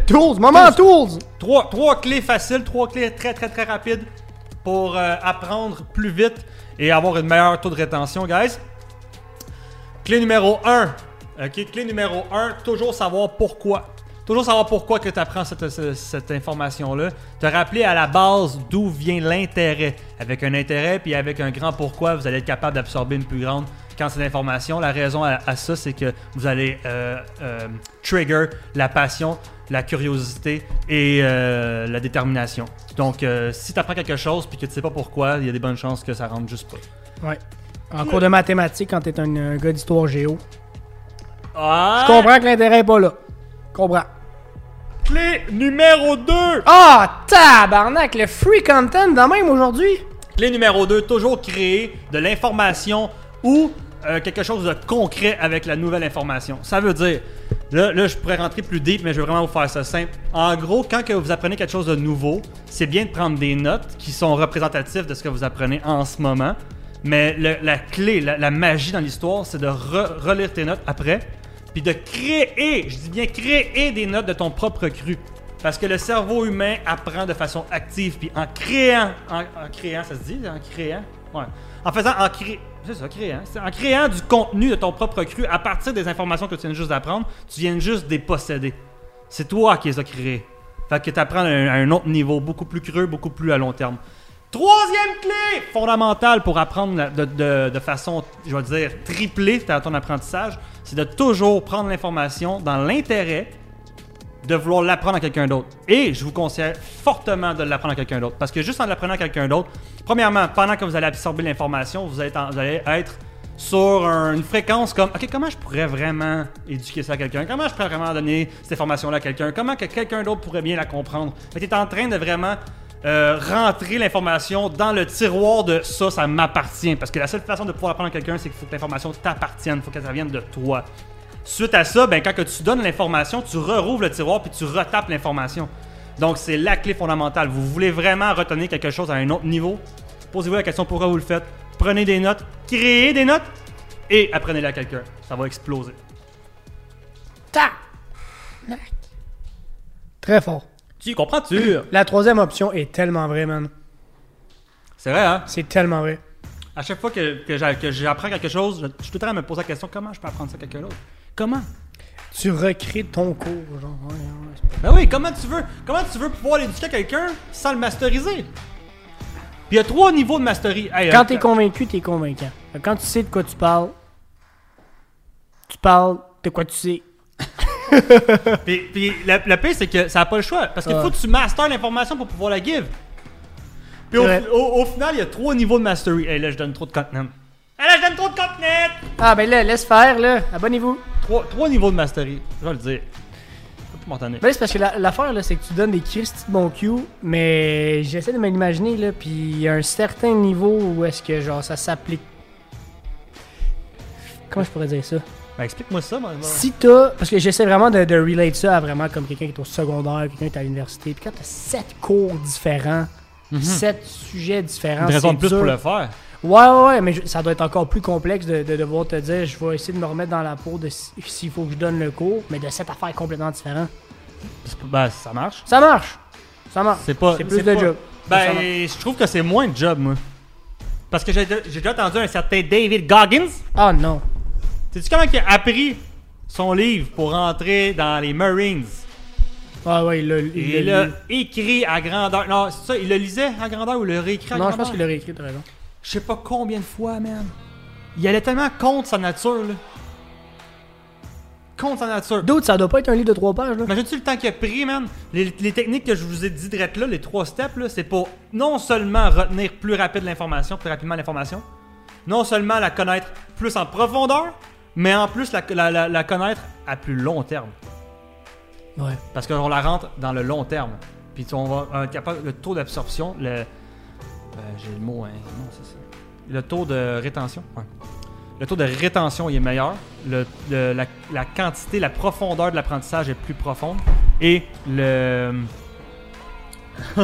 tools, moment tools! Trois, trois clés faciles, trois clés très très très rapides pour euh, apprendre plus vite et avoir une meilleure taux de rétention, guys. Clé numéro 1. Ok, clé numéro 1, toujours savoir pourquoi. Toujours savoir pourquoi que tu apprends cette, cette- cette information-là. Te rappeler à la base d'où vient l'intérêt. Avec un intérêt, puis avec un grand pourquoi, vous allez être capable d'absorber une plus grande quantité d'informations. La raison à, à ça, c'est que vous allez euh, euh, trigger la passion, la curiosité et euh, la détermination. Donc, si tu apprends quelque chose puis que tu sais pas pourquoi, il y a des bonnes chances que ça rentre juste pas. Ouais. En cours de mathématiques, quand t'es un, un gars d'histoire géo, Ah! je comprends que l'intérêt est pas là. Je comprends. Clé numéro 2! Ah, tabarnak, le free content de même aujourd'hui? Clé numéro 2, toujours créer de l'information ou euh, quelque chose de concret avec la nouvelle information. Ça veut dire, là, là, je pourrais rentrer plus deep, mais je vais vraiment vous faire ça simple. En gros, quand que vous apprenez quelque chose de nouveau, c'est bien de prendre des notes qui sont représentatives de ce que vous apprenez en ce moment. Mais le- la clé, la, la magie dans l'histoire, c'est de re- relire tes notes après, de créer, je dis bien créer des notes de ton propre cru. Parce que le cerveau humain apprend de façon active, puis en créant, en, créant, ça se dit, en créant, ouais, en faisant, en créant, c'est ça, créant, en créant du contenu de ton propre cru à partir des informations que tu viens juste d'apprendre, tu viens juste de les posséder. C'est toi qui les as créés. Fait que tu apprends à un, à un autre niveau, beaucoup plus creux, beaucoup plus à long terme. Troisième clé fondamentale pour apprendre de, façon, je vais dire, triplée dans ton apprentissage, c'est de toujours prendre l'information dans l'intérêt de vouloir l'apprendre à quelqu'un d'autre. Et je vous conseille fortement de l'apprendre à quelqu'un d'autre. Parce que juste en l'apprenant à quelqu'un d'autre, premièrement, pendant que vous allez absorber l'information, vous, allez être en- vous allez être sur un- une fréquence comme OK, comment je pourrais vraiment éduquer ça à quelqu'un? Comment je pourrais vraiment donner cette information-là à quelqu'un? Comment que quelqu'un d'autre pourrait bien la comprendre? Tu es en train de vraiment euh, rentrer l'information dans le tiroir de ça, ça m'appartient. Parce que la seule façon de pouvoir apprendre à quelqu'un, c'est qu'il faut que l'information t'appartienne, il faut qu'elle vienne de toi. Suite à ça, ben, quand que tu donnes l'information, tu rouvres le tiroir puis tu retapes l'information. Donc, c'est la clé fondamentale. Vous voulez vraiment retenir quelque chose à un autre niveau? Posez-vous la question pourquoi vous le faites? Prenez des notes, créez des notes et apprenez-les à quelqu'un. Ça va exploser. Ta! Très fort. Tu comprends-tu? La troisième option est tellement vraie, man. C'est vrai, hein? C'est tellement vrai. À chaque fois que, que j'a- que j'apprends quelque chose, je, je suis tout le temps à me poser la question comment je peux apprendre ça à quelqu'un d'autre? Comment? Tu recrées ton cours, genre. ouais, ouais, c'est- Ben oui, comment tu veux, comment tu veux pouvoir l'éduquer à quelqu'un sans le masteriser? Puis il y a trois niveaux de mastery. Hey, Quand euh, t'es convaincu, t'es convaincant. Quand tu sais de quoi tu parles, tu parles de quoi tu sais. Puis, puis le, le pire, c'est que ça n'a pas le choix. Parce qu'il faut que tu masters l'information pour pouvoir la give. Puis au, Ouais. au- au final, il y a trois niveaux de mastery. Hey, là, je donne trop de contenant. Hey, là, je donne trop de contenant! Ah, ben là, laisse faire, là. Abonnez-vous. Trois, trois niveaux de mastery. Je vais le dire. Ben c'est parce que la- l'affaire, là, c'est que tu donnes des Christy de bon cue, mais j'essaie de m'imaginer, là, puis il y a un certain niveau où est-ce que, genre, ça s'applique. Comment je pourrais dire ça? Ben, explique-moi ça, moi. Si t'as. Parce que j'essaie vraiment de, de relate ça à vraiment comme quelqu'un qui est au secondaire, quelqu'un qui est à l'université. Puis quand t'as sept cours différents, sept sujets différents. Une raison c'est de plus dur. pour le faire. Ouais, ouais, ouais, mais je- ça doit être encore plus complexe de, de devoir te dire je vais essayer de me remettre dans la peau de si- s'il faut que je donne le cours, mais de sept affaires complètement pas- Ben, ça marche. Ça marche! Ça marche. C'est pas. C'est plus de pas- job. Ben, je trouve que c'est moins de job, moi. Parce que j'ai j'ai déjà entendu un certain David Goggins. Ah non. Sais-tu comment il a appris son livre pour rentrer dans les Marines? Ah ouais, il l'a il l'a l'a écrit à grandeur. Non, c'est ça, il le lisait à grandeur ou il le réécrit à Non, je grandeur? pense qu'il l'a réécrit, t'as raison. Je sais pas combien de fois, man. Il allait tellement contre sa nature, là. Contre sa nature. D'autres, ça doit pas être un livre de trois pages, là. Imagine-tu le temps qu'il a pris, man? Les, les techniques que je vous ai dit direct là, les trois steps, là, c'est pour non seulement retenir plus rapide l'information, plus rapidement l'information, non seulement la connaître plus en profondeur, mais en plus la, la- la- la connaître à plus long terme. Ouais. Parce qu'on la rentre dans le long terme. Puis on va être capable, le taux d'absorption, le. euh, J'ai le mot, hein. Non, c'est ça. Le taux de rétention. ouais. Le taux de rétention il est meilleur. Le, le- la, la quantité, la profondeur de l'apprentissage est plus profonde. Et le.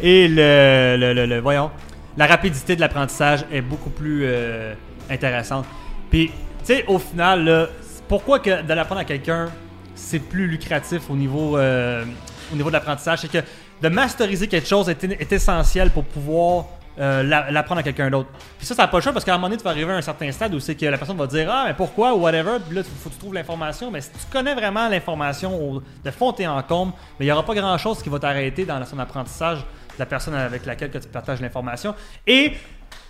Et le, le, le- le- Voyons. La rapidité de l'apprentissage est beaucoup plus euh, intéressante. Puis, tu sais, au final, pourquoi que de l'apprendre à quelqu'un, c'est plus lucratif au niveau, euh, au niveau de l'apprentissage? C'est que de masteriser quelque chose est, essentiel pour pouvoir euh, la- l'apprendre à quelqu'un d'autre. Puis ça, ça n'a pas le choix parce qu'à un moment donné, tu vas arriver à un certain stade où c'est que la personne va dire Ah, mais pourquoi ou whatever. Puis là, faut que tu trouves l'information. Mais si tu connais vraiment l'information de fond et en comble, il n'y aura pas grand chose qui va t'arrêter dans son apprentissage de la personne avec laquelle que tu partages l'information. Et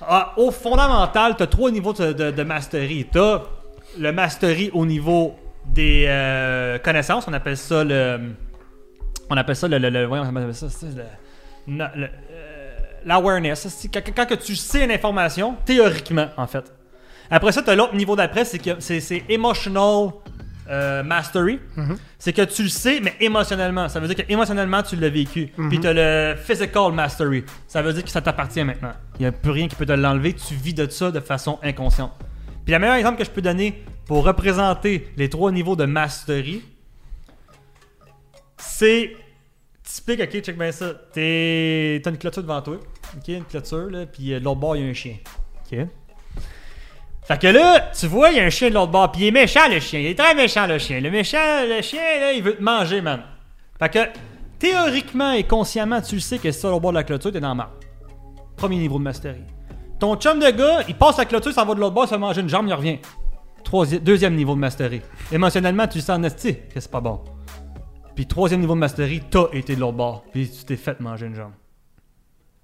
ah, au fondamental, tu as trois niveaux de, mastery. Tu as le mastery au niveau des euh, connaissances, on appelle ça le. On appelle ça le. le, le- on appelle ça, euh, L'awareness. Quand, tu sais une information, théoriquement, en fait. Après ça, tu as l'autre niveau d'après, c'est c'est c'est emotional euh, mastery. C'est que tu le sais, mais émotionnellement. Ça veut dire que émotionnellement, tu l'as vécu. Puis tu as le physical mastery. Ça veut dire que ça t'appartient maintenant. Il n'y a plus rien qui peut te l'enlever. Tu vis de ça de façon inconsciente. Puis le meilleur exemple que je peux donner pour représenter les trois niveaux de mastery, c'est typique, ok, check bien ça. T'as une clôture devant toi, ok, une clôture, là, puis euh, l'autre bord, il y a un chien. Ok? Fait que là, tu vois, il y a un chien de l'autre bord, puis il est méchant, le chien. Il est très méchant, le chien. Le méchant, le chien, là, il veut te manger, man. Fait que, théoriquement et consciemment, tu le sais que si tu bord de la clôture, t'es dans le marre. Premier niveau de mastery. Ton chum de gars, il passe la clôture, s'en va de l'autre bord, se manger une jambe, il revient. Deuxième niveau de mastery. Émotionnellement, tu le sens en esti que c'est pas bon. Puis troisième niveau de mastery, t'as été de l'autre bord. Puis tu t'es fait manger une jambe.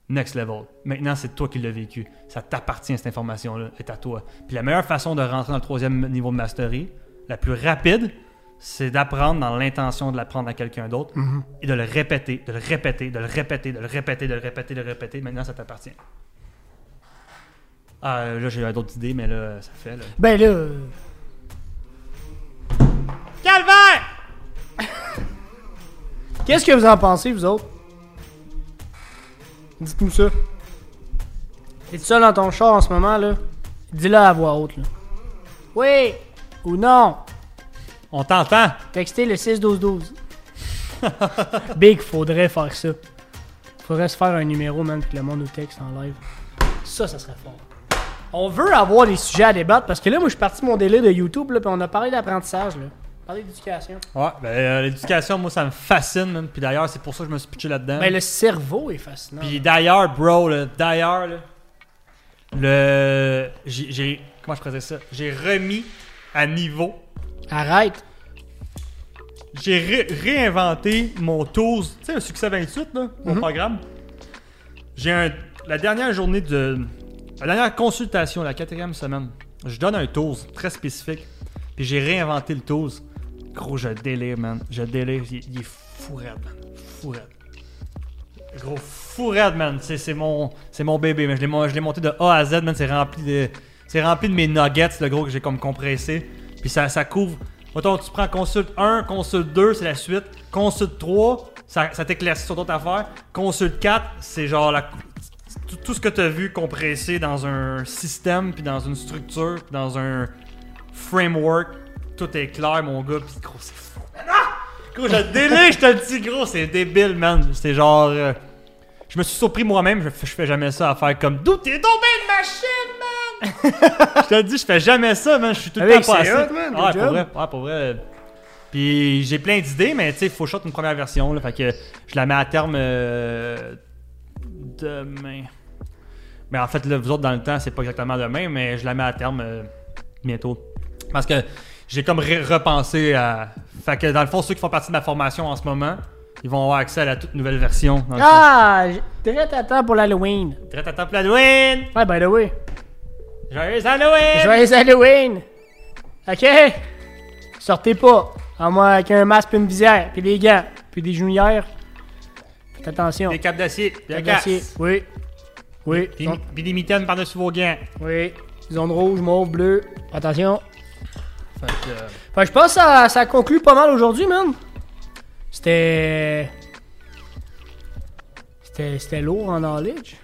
Next level. Maintenant, c'est toi qui l'as vécu. Ça t'appartient, cette information-là, est à toi. Puis la meilleure façon de rentrer dans le troisième niveau de mastery, la plus rapide, c'est d'apprendre dans l'intention de l'apprendre à quelqu'un d'autre Mhm. et de le répéter, de le répéter, de le répéter, de le répéter, de le répéter, de le répéter. Maintenant, ça t'appartient. Ah, euh, là, j'ai d'autres idées, mais là, ça fait. Là. Ben là. Calvaire! Qu'est-ce que vous en pensez, vous autres? Dites-nous ça. T'es seul dans ton char en ce moment, là? Dis-le à voix haute, là. Oui! Ou non! On t'entend. Textez le 6-12-12. Big, faudrait faire ça. Faudrait se faire un numéro, man, que le monde nous texte en live. Ça, ça serait fort. On veut avoir des sujets à débattre parce que là, moi, je suis parti de mon délai de YouTube, là, puis on a parlé d'apprentissage, là. Parlé d'éducation. Ouais, ben, euh, l'éducation, moi, ça me fascine, man. Puis d'ailleurs, c'est pour ça que je me suis pitché là-dedans. Ben, le cerveau est fascinant. Puis d'ailleurs, bro, là, d'ailleurs, là, le. J'ai. j'ai- Comment je faisais ça? J'ai remis à niveau. Arrête. J'ai ré- réinventé mon tools. Tu sais, le succès 28, là, mon Mhm. programme. J'ai un. La dernière journée de. La dernière consultation, la quatrième semaine, je donne un tools très spécifique. Puis j'ai réinventé le tools. Gros, je délire, man. Je délire. Il, il est fou raide, man. Fou raide. Gros fou raide, man. C'est mon, mon bébé, je l'ai monté de A à Z, man. C'est rempli de, rempli de mes nuggets, le gros que j'ai comme compressé. Puis ça, ça couvre. Mettons, tu prends consulte 1, consulte 2, c'est la suite. Consulte 3, ça, ça t'éclaircit sur d'autres affaires. Consulte 4, c'est genre la, tout, tout ce que tu as vu compressé dans un système, puis dans une structure, puis dans un framework. Tout est clair, mon gars. Puis gros, c'est fou. Ah! Gros, je délire, je te le dis, gros, c'est débile, man. C'est genre. euh, je me suis surpris moi-même, je, fais- je fais jamais ça à faire comme D'où t'es tombé une machine, man! je te le dis, je fais jamais ça, man. Je suis tout le temps passé. hot, man. Ouais, pour vrai, ouais, pour vrai. Puis j'ai plein d'idées, mais tu sais, il faut shot une première version, là. Fait que je la mets à terme euh, demain. Mais en fait, là, vous autres, dans le temps, c'est pas exactement demain, mais je la mets à terme euh, bientôt. Parce que j'ai comme repensé à. Fait que dans le fond, ceux qui font partie de ma formation en ce moment, ils vont avoir accès à la toute nouvelle version. dans le fond. Ah! Très à temps pour l'Halloween. Très à temps pour l'Halloween! Ouais, by the way. Joyeux Halloween! Joyeux Halloween! Ok? Sortez pas. À moins qu'un masque puis une visière, puis des gants, puis des genouillères. Faites attention. Des capes d'acier, des glaciers. casse. Oui. Oui. Puis, Zone- puis des mitaines par-dessus vos gants. Oui. Zone rouge, mauve, bleu. Attention. Fait que, euh, Fait que je pense que ça, ça conclut pas mal aujourd'hui, man. C'était. C'était c'était lourd en knowledge.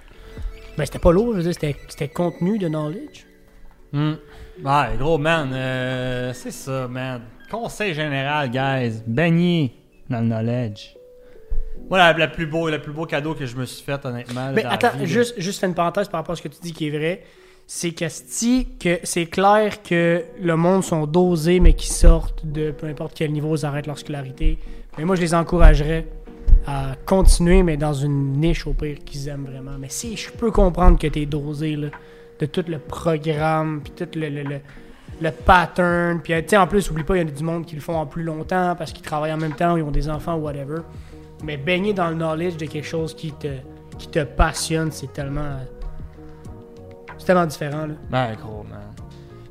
Ben, c'était pas lourd, je veux dire, c'était c'était contenu de knowledge. Hmm. Ouais, gros, man, euh, c'est ça, man. Conseil général, guys. Baigner dans le knowledge. Moi, la plus beau, le plus beau cadeau que je me suis fait, honnêtement. Mais attends, juste, juste faire une parenthèse par rapport à ce que tu dis qui est vrai. C'est que si- que c'est clair que le monde sont dosés, mais qui sortent de peu importe quel niveau ils arrêtent leur scolarité. Mais moi, je les encouragerais à continuer, mais dans une niche au pire qu'ils aiment vraiment. Mais si je peux comprendre que tu es dosé là, de tout le programme, puis tout le, le, le, le pattern, puis en plus, oublie pas, il y a du monde qui le font en plus longtemps parce qu'ils travaillent en même temps, ils ont des enfants, whatever. Mais baigner dans le knowledge de quelque chose qui te, qui te passionne, c'est tellement. C'est tellement différent, là. Ben, gros, man.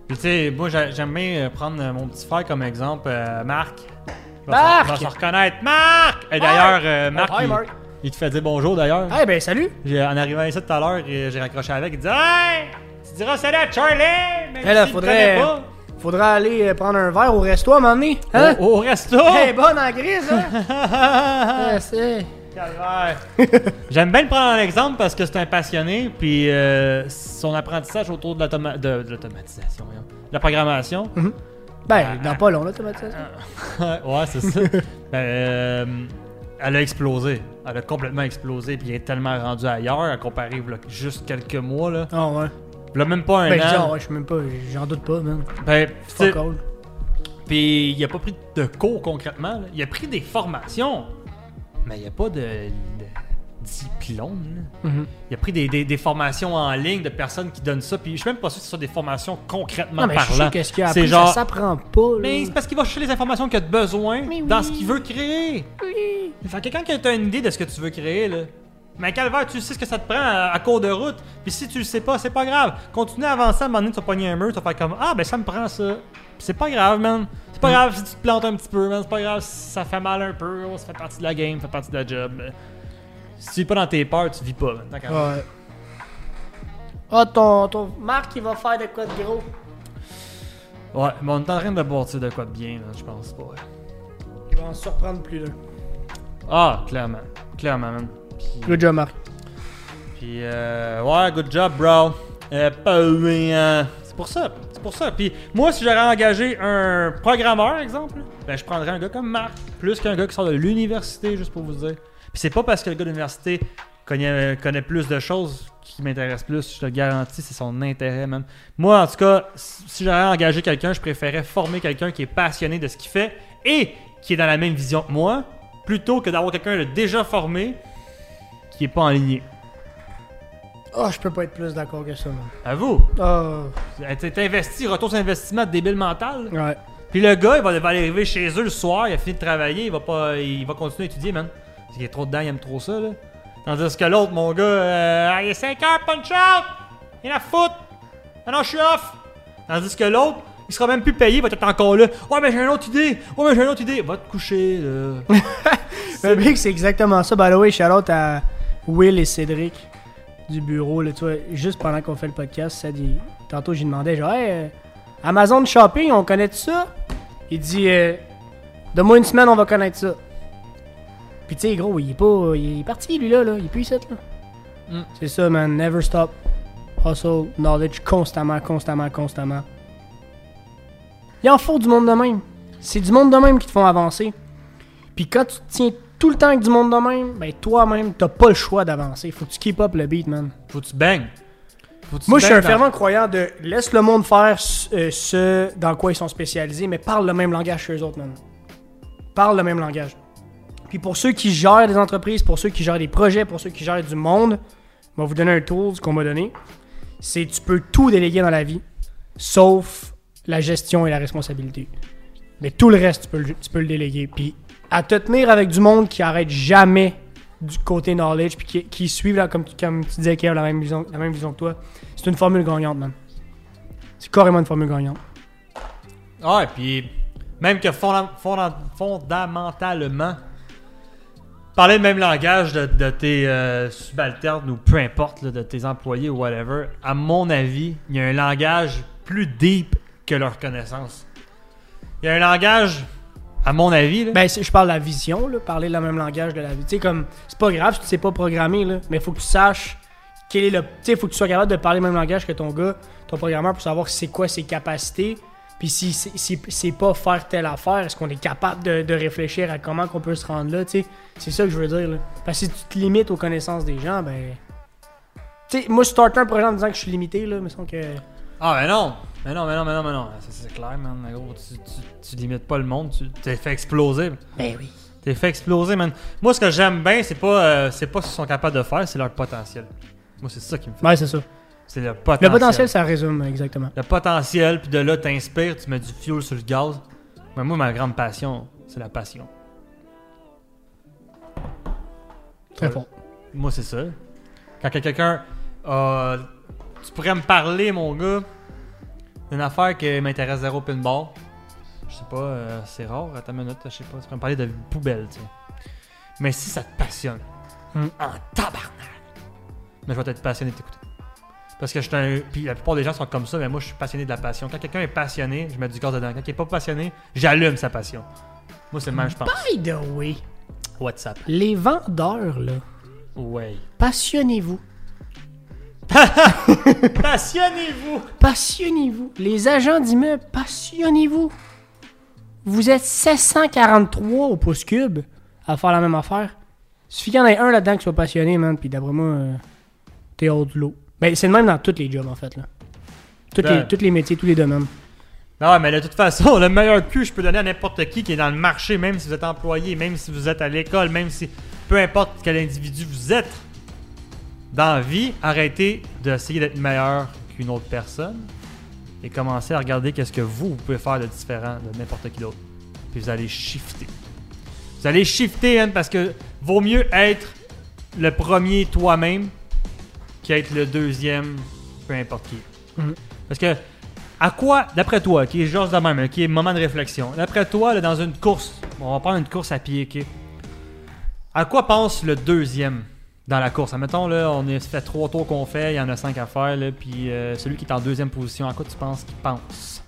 Puis, tu sais, moi, j'a- j'aime bien euh, prendre euh, mon petit frère comme exemple, euh, Marc. Il va Marc! s'en- il va se reconnaître. Marc! Et d'ailleurs, euh, Marc, Oh, hi, Marc. il te fait dire bonjour, d'ailleurs. Eh ben, salut! En arrivant ici tout à l'heure, j'ai raccroché avec, il dit Hey! Tu diras salut à Charlie! Même Eh là, faudrait- pas. Faudra aller prendre un verre au resto à un moment donné. Hein? Au, au resto! Elle est bonne en grise, hein? Ouais, c'est-. J'aime bien le prendre en exemple parce que c'est un passionné, puis euh, son apprentissage autour de, l'automa- de, de l'automatisation, voyons, de la programmation. Ben, dans pas long, l'automatisation. ouais, c'est ça. Ben, euh, elle a explosé. Elle a complètement explosé, puis elle est tellement rendue ailleurs à comparer là, juste quelques mois. Là, Ah ouais. là même pas un Ben, je dis, an. ah ouais, je sais même pas, j'en doute pas, man. Ben, tu sais, Fuck all. Puis il a pas pris de cours concrètement. là. Il a pris des formations, mais il n'y a pas de, de diplôme. Mhm. Il a pris des, des- des formations en ligne de personnes qui donnent ça. Puis je suis même pas sûr que ce soit des formations concrètement Non, parlant. a C'est genre- ça s'apprend pas, là. Mais c'est parce qu'il va chercher les informations qu'il a de besoin dans ce qu'il veut créer. Oui. Fait que quand tu as une idée de ce que tu veux créer, là, Mais calvaire, tu sais ce que ça te prend à, à cours de route. Puis si tu le sais pas, c'est pas grave. Continue à avancer, à un moment donné, tu vas pogner un mur, tu vas faire comme Ah, ben ça me prend ça. Puis c'est pas grave, man. C'est pas grave si tu te plantes un petit peu, man. C'est pas grave si ça fait mal un peu. Oh, ça fait partie de la game, ça fait partie de la job. Mais Si tu vis pas dans tes peurs, tu vis pas, man. Ouais. Ah, ton, ton Marc, il va faire de quoi de gros? Ouais, mais on est en train de bâtir de quoi de bien, là, je pense pas. Il va en surprendre plus d'un. Ah, clairement. Clairement, man. Puis, Good job, Marc. puis euh, ouais, good job, bro. Euh, pas euh, c'est pour ça. C'est pour ça. Puis moi, si j'aurais engagé un programmeur, exemple, ben je prendrais un gars comme Marc, plus qu'un gars qui sort de l'université, juste pour vous dire. Puis c'est pas parce que le gars de l'université connaît, connaît plus de choses qui m'intéresse plus, je te le garantis, c'est son intérêt, man. Moi, en tout cas, si j'aurais engagé quelqu'un, je préférais former quelqu'un qui est passionné de ce qu'il fait et qui est dans la même vision que moi, plutôt que d'avoir quelqu'un de déjà formé qui est pas en ligne. Ah, je peux pas être plus d'accord que ça, man. À vous. Ah, T'es investi, retour sur investissement de débile mental. ouais. Puis le gars, il va, va arriver chez eux le soir, il a fini de travailler, il va pas, il va continuer à étudier, man. Parce qu'il est trop dedans, il aime trop ça, là. Tandis que l'autre, mon gars, euh, il est 5 heures, punch out! Il a foutre! Ah non, je suis off! Tandis que l'autre, il sera même plus payé, il va être encore là. Ouais, mais j'ai une autre idée! Ouais, mais j'ai une autre idée! Va te coucher, là. C'est exactement ça. By the way, shout out à Will et Cédric du bureau. Là, tu vois, juste pendant qu'on fait le podcast, ça dit. Tantôt, j'ai demandé, genre, hey, euh, Amazon Shopping, on connaît ça? Il dit, euh, donne-moi une semaine, on va connaître ça. Puis, tu sais, gros, il est pas. Il est parti, lui, là. là. Il est plus ici, là. Mm. C'est ça, man. Never stop. Hustle, knowledge, constamment, constamment, constamment. Il en faut du monde de même. C'est du monde de même qui te font avancer. Puis quand tu te tiens tout le temps avec du monde de même, ben toi-même, t'as pas le choix d'avancer. Faut que tu keep up le beat, man. Faut que tu bangs. Faut que tu Moi, je suis un fervent croyant de laisse le monde faire euh, ce dans quoi ils sont spécialisés, mais parle le même langage que eux autres, man. Parle le même langage. Puis pour ceux qui gèrent des entreprises, pour ceux qui gèrent des projets, pour ceux qui gèrent du monde, je vais vous donner un tool, qu'on m'a donné. C'est tu peux tout déléguer dans la vie, sauf la gestion et la responsabilité. Mais tout le reste, tu peux le, tu peux le déléguer. Puis à te tenir avec du monde qui arrête jamais du côté knowledge, puis qui, qui suivent, là, comme, comme tu disais, a la même vision, la même vision que toi, c'est une formule gagnante, man. C'est carrément une formule gagnante. Ouais, puis même que fonda- fondamentalement, parler le même langage de, de tes euh, subalternes ou peu importe, là, de tes employés ou whatever, à mon avis, il y a un langage plus deep que leur connaissance. Il y a un langage, à mon avis, là, Ben, je parle de la vision, là, parler le même langage de la vie. Tu sais, comme, c'est pas grave si tu sais pas programmer, là, mais faut que tu saches quel est le. Tu sais, faut que tu sois capable de parler le même langage que ton gars, ton programmeur, pour savoir c'est quoi ses capacités. Puis si c'est si, pas faire telle affaire, est-ce qu'on est capable de, de réfléchir à comment qu'on peut se rendre là, tu sais? C'est ça que je veux dire, là. Parce que si tu te limites aux connaissances des gens, ben. Tu sais, moi, je starte un projet en disant que je suis limité, là, mais semble que. Ah, mais non! Mais non, mais non, mais non, mais non. Ça, C'est clair, man. Gros, tu, tu, tu limites pas le monde, tu t'es fait exploser. Ben oui. T'es fait exploser, man. Moi, ce que j'aime bien, c'est pas, euh, c'est pas ce qu'ils sont capables de faire, c'est leur potentiel. Moi, c'est ça qui me fait. Ouais, c'est ça. C'est le potentiel. Le potentiel, ça résume exactement. Le potentiel, puis de là, t'inspires, tu mets du fuel sur le gaz. Mais moi, ma grande passion, c'est la passion. Très fort. Moi, c'est ça. Quand que quelqu'un. euh, tu pourrais me parler, mon gars, d'une affaire qui m'intéresse zéro pinball. Je sais pas, euh, c'est rare, à ta minute, je sais pas. Tu pourrais me parler de poubelle, tu sais. Mais si ça te passionne, Hmm. en tabarnak, mais je vais être passionné de t'écouter. Parce que je suis un. Puis la plupart des gens sont comme ça, mais moi, je suis passionné de la passion. Quand quelqu'un est passionné, je mets du gaz dedans. Quand il est pas passionné, j'allume sa passion. Moi, c'est le même, je pense. By the way, WhatsApp. les vendeurs, là, Ouais. passionnez-vous. Passionnez-vous! Passionnez-vous. Les agents d'immeubles, passionnez-vous. Vous êtes 743 au pouce cube à faire la même affaire. Suffit qu'il y en ait un là-dedans qui soit passionné, man, puis d'après moi, euh, t'es hors de l'eau. Ben, c'est le même dans tous les jobs, en fait, là. Toutes Ben. les, tous les métiers, tous les domaines. Non, mais de toute façon, le meilleur cul que je peux donner à n'importe qui qui est dans le marché, même si vous êtes employé, même si vous êtes à l'école, même si peu importe quel individu vous êtes dans la vie, arrêtez d'essayer d'être meilleur qu'une autre personne et commencez à regarder qu'est-ce que vous, vous pouvez faire de différent de n'importe qui d'autre. Puis vous allez shifter. Vous allez shifter, hein, parce que vaut mieux être le premier toi-même qui être le deuxième, peu importe qui. Mhm. Parce que, à quoi, d'après toi, qui est juste de même, qui est moment de réflexion, d'après toi, là, dans une course, on va prendre une course à pied, ok? À quoi pense le deuxième dans la course? Admettons, là, on est, ça fait trois tours qu'on fait, il y en a cinq à faire, là, puis euh, celui qui est en deuxième position, à quoi tu penses qu'il pense?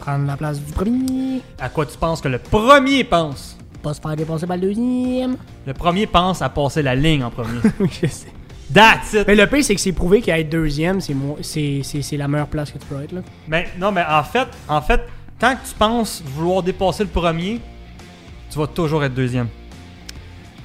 Prendre la place du premier. À quoi tu penses que le premier pense? Pas se faire dépasser par le deuxième. Le premier pense à passer la ligne en premier. Oui, je sais. That's it! Mais le pire, c'est que c'est prouvé qu'être deuxième, c'est mo- c'est c'est- c'est la meilleure place que tu peux être. Là. Mais non, mais en fait, en fait, tant que tu penses vouloir dépasser le premier, tu vas toujours être deuxième.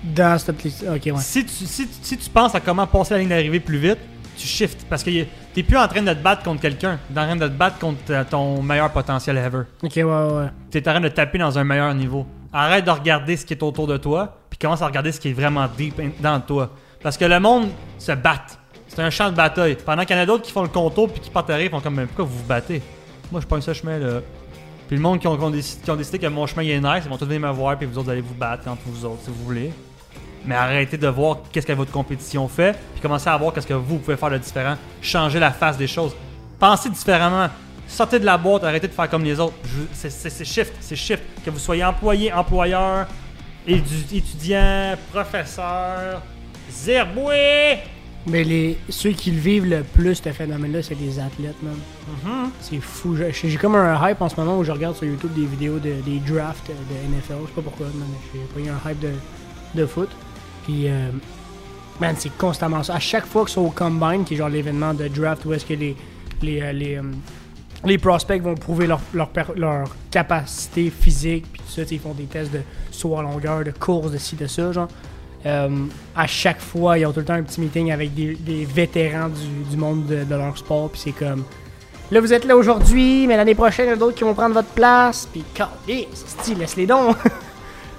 Dans cette liste. Ok, ouais. Si, tu, si, tu- si tu penses à comment passer la ligne d'arrivée plus vite, tu shifts. Parce que t'es plus en train de te battre contre quelqu'un. T'es en train de te battre contre euh, ton meilleur potentiel ever. Ok, ouais, ouais, ouais. T'es en train de taper dans un meilleur niveau. Arrête de regarder ce qui est autour de toi, puis commence à regarder ce qui est vraiment deep dans toi. Parce que le monde se bat. C'est un champ de bataille. Pendant qu'il y en a d'autres qui font le contour puis qui partent arrière, font comme Mais pourquoi vous vous battez? Moi, je prends ce chemin là. Puis le monde qui ont, qui ont décidé, qui ont décidé que mon chemin il est nice, ils vont tous venir me voir, puis vous autres allez vous battre entre vous autres si vous voulez. Mais arrêtez de voir qu'est-ce que votre compétition fait, puis commencez à voir qu'est-ce que vous pouvez faire de différent. Changer la face des choses. Pensez différemment. Sortez de la boîte, arrêtez de faire comme les autres. C'est shift, c'est shift. Que vous soyez employé, employeur, étudiant, professeur, zerboué. Mais les, ceux qui le vivent le plus, ce phénomène-là, c'est les athlètes, man. Mhm. C'est fou. J'ai comme un hype en ce moment où je regarde sur YouTube des vidéos de, des drafts de NFL. Je sais pas pourquoi, man. J'ai pas eu un hype de, de foot. Puis, euh, man, c'est constamment ça. À chaque fois que c'est au Combine, qui est genre l'événement de draft où est-ce que les, les, euh, les, euh, les prospects vont prouver leur, leur, capacité physique, puis tout ça, ils font des tests de saut à longueur, de course, de ci, de ça, genre. Euh, à chaque fois, ils ont tout le temps un petit meeting avec des, vétérans du, du monde de, leur sport, puis c'est comme. Là, vous êtes là aujourd'hui, mais l'année prochaine, il y en a d'autres qui vont prendre votre place. Puis, c'est laisse-les donc.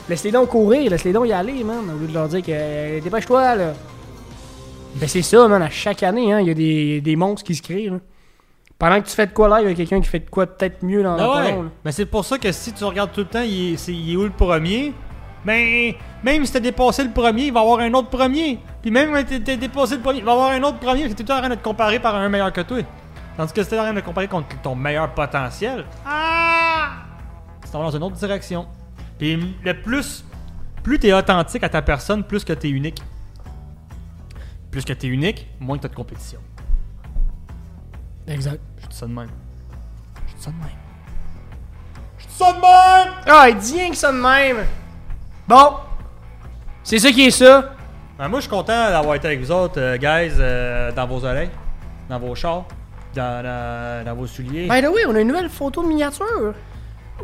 laisse-les donc courir, laisse-les donc y aller, man. Au lieu de leur dire que euh, dépêche-toi, là. Ben, c'est ça, man. À chaque année, hein, il y a des, des monstres qui se créent, là. Pendant que tu fais de quoi live, il y a quelqu'un qui fait de quoi peut-être mieux dans Ah ouais. pas long, là. Mais c'est pour ça que si tu regardes tout le temps, il est, c'est- il est où le premier? Ben, même si t'as dépassé le premier, il va y avoir un autre premier. Puis même quand t'as dépassé le premier, il va y avoir un autre premier. parce que T'es tout le en train de te comparer par un meilleur que toi. Tandis que si t'es en train de te comparer contre ton meilleur potentiel, ah! Tu t'en vas dans une autre direction. Puis le plus, plus t'es authentique à ta personne, plus que t'es unique. Plus que t'es unique, moins que t'as de compétition. Exact. Je dis ça de même. Je dis ça de même. Je dis ça de même! Ah, il dit rien que ça de même. Bon. C'est ça qui est ça. Ben, moi, je suis content d'avoir été avec vous autres, euh, guys, euh, dans vos oreilles, dans vos chars, dans, dans- dans vos souliers. By the way, on a une nouvelle photo de miniature.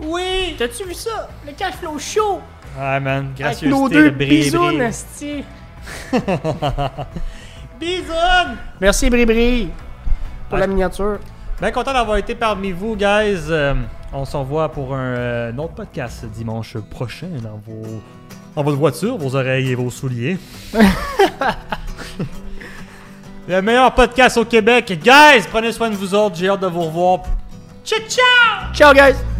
Oui! T'as-tu vu ça? Le cash flow show! Ah, man, Avec gracieuseté, nos deux esti. Bisounes! Merci Bribri pour Ouais. la miniature. Ben content d'avoir été parmi vous, guys. Euh, on se revoit pour un euh, autre podcast dimanche prochain dans vos dans votre voiture, vos oreilles et vos souliers. Le meilleur podcast au Québec. Guys, prenez soin de vous autres. J'ai hâte de vous revoir. Ciao, ciao! Ciao guys!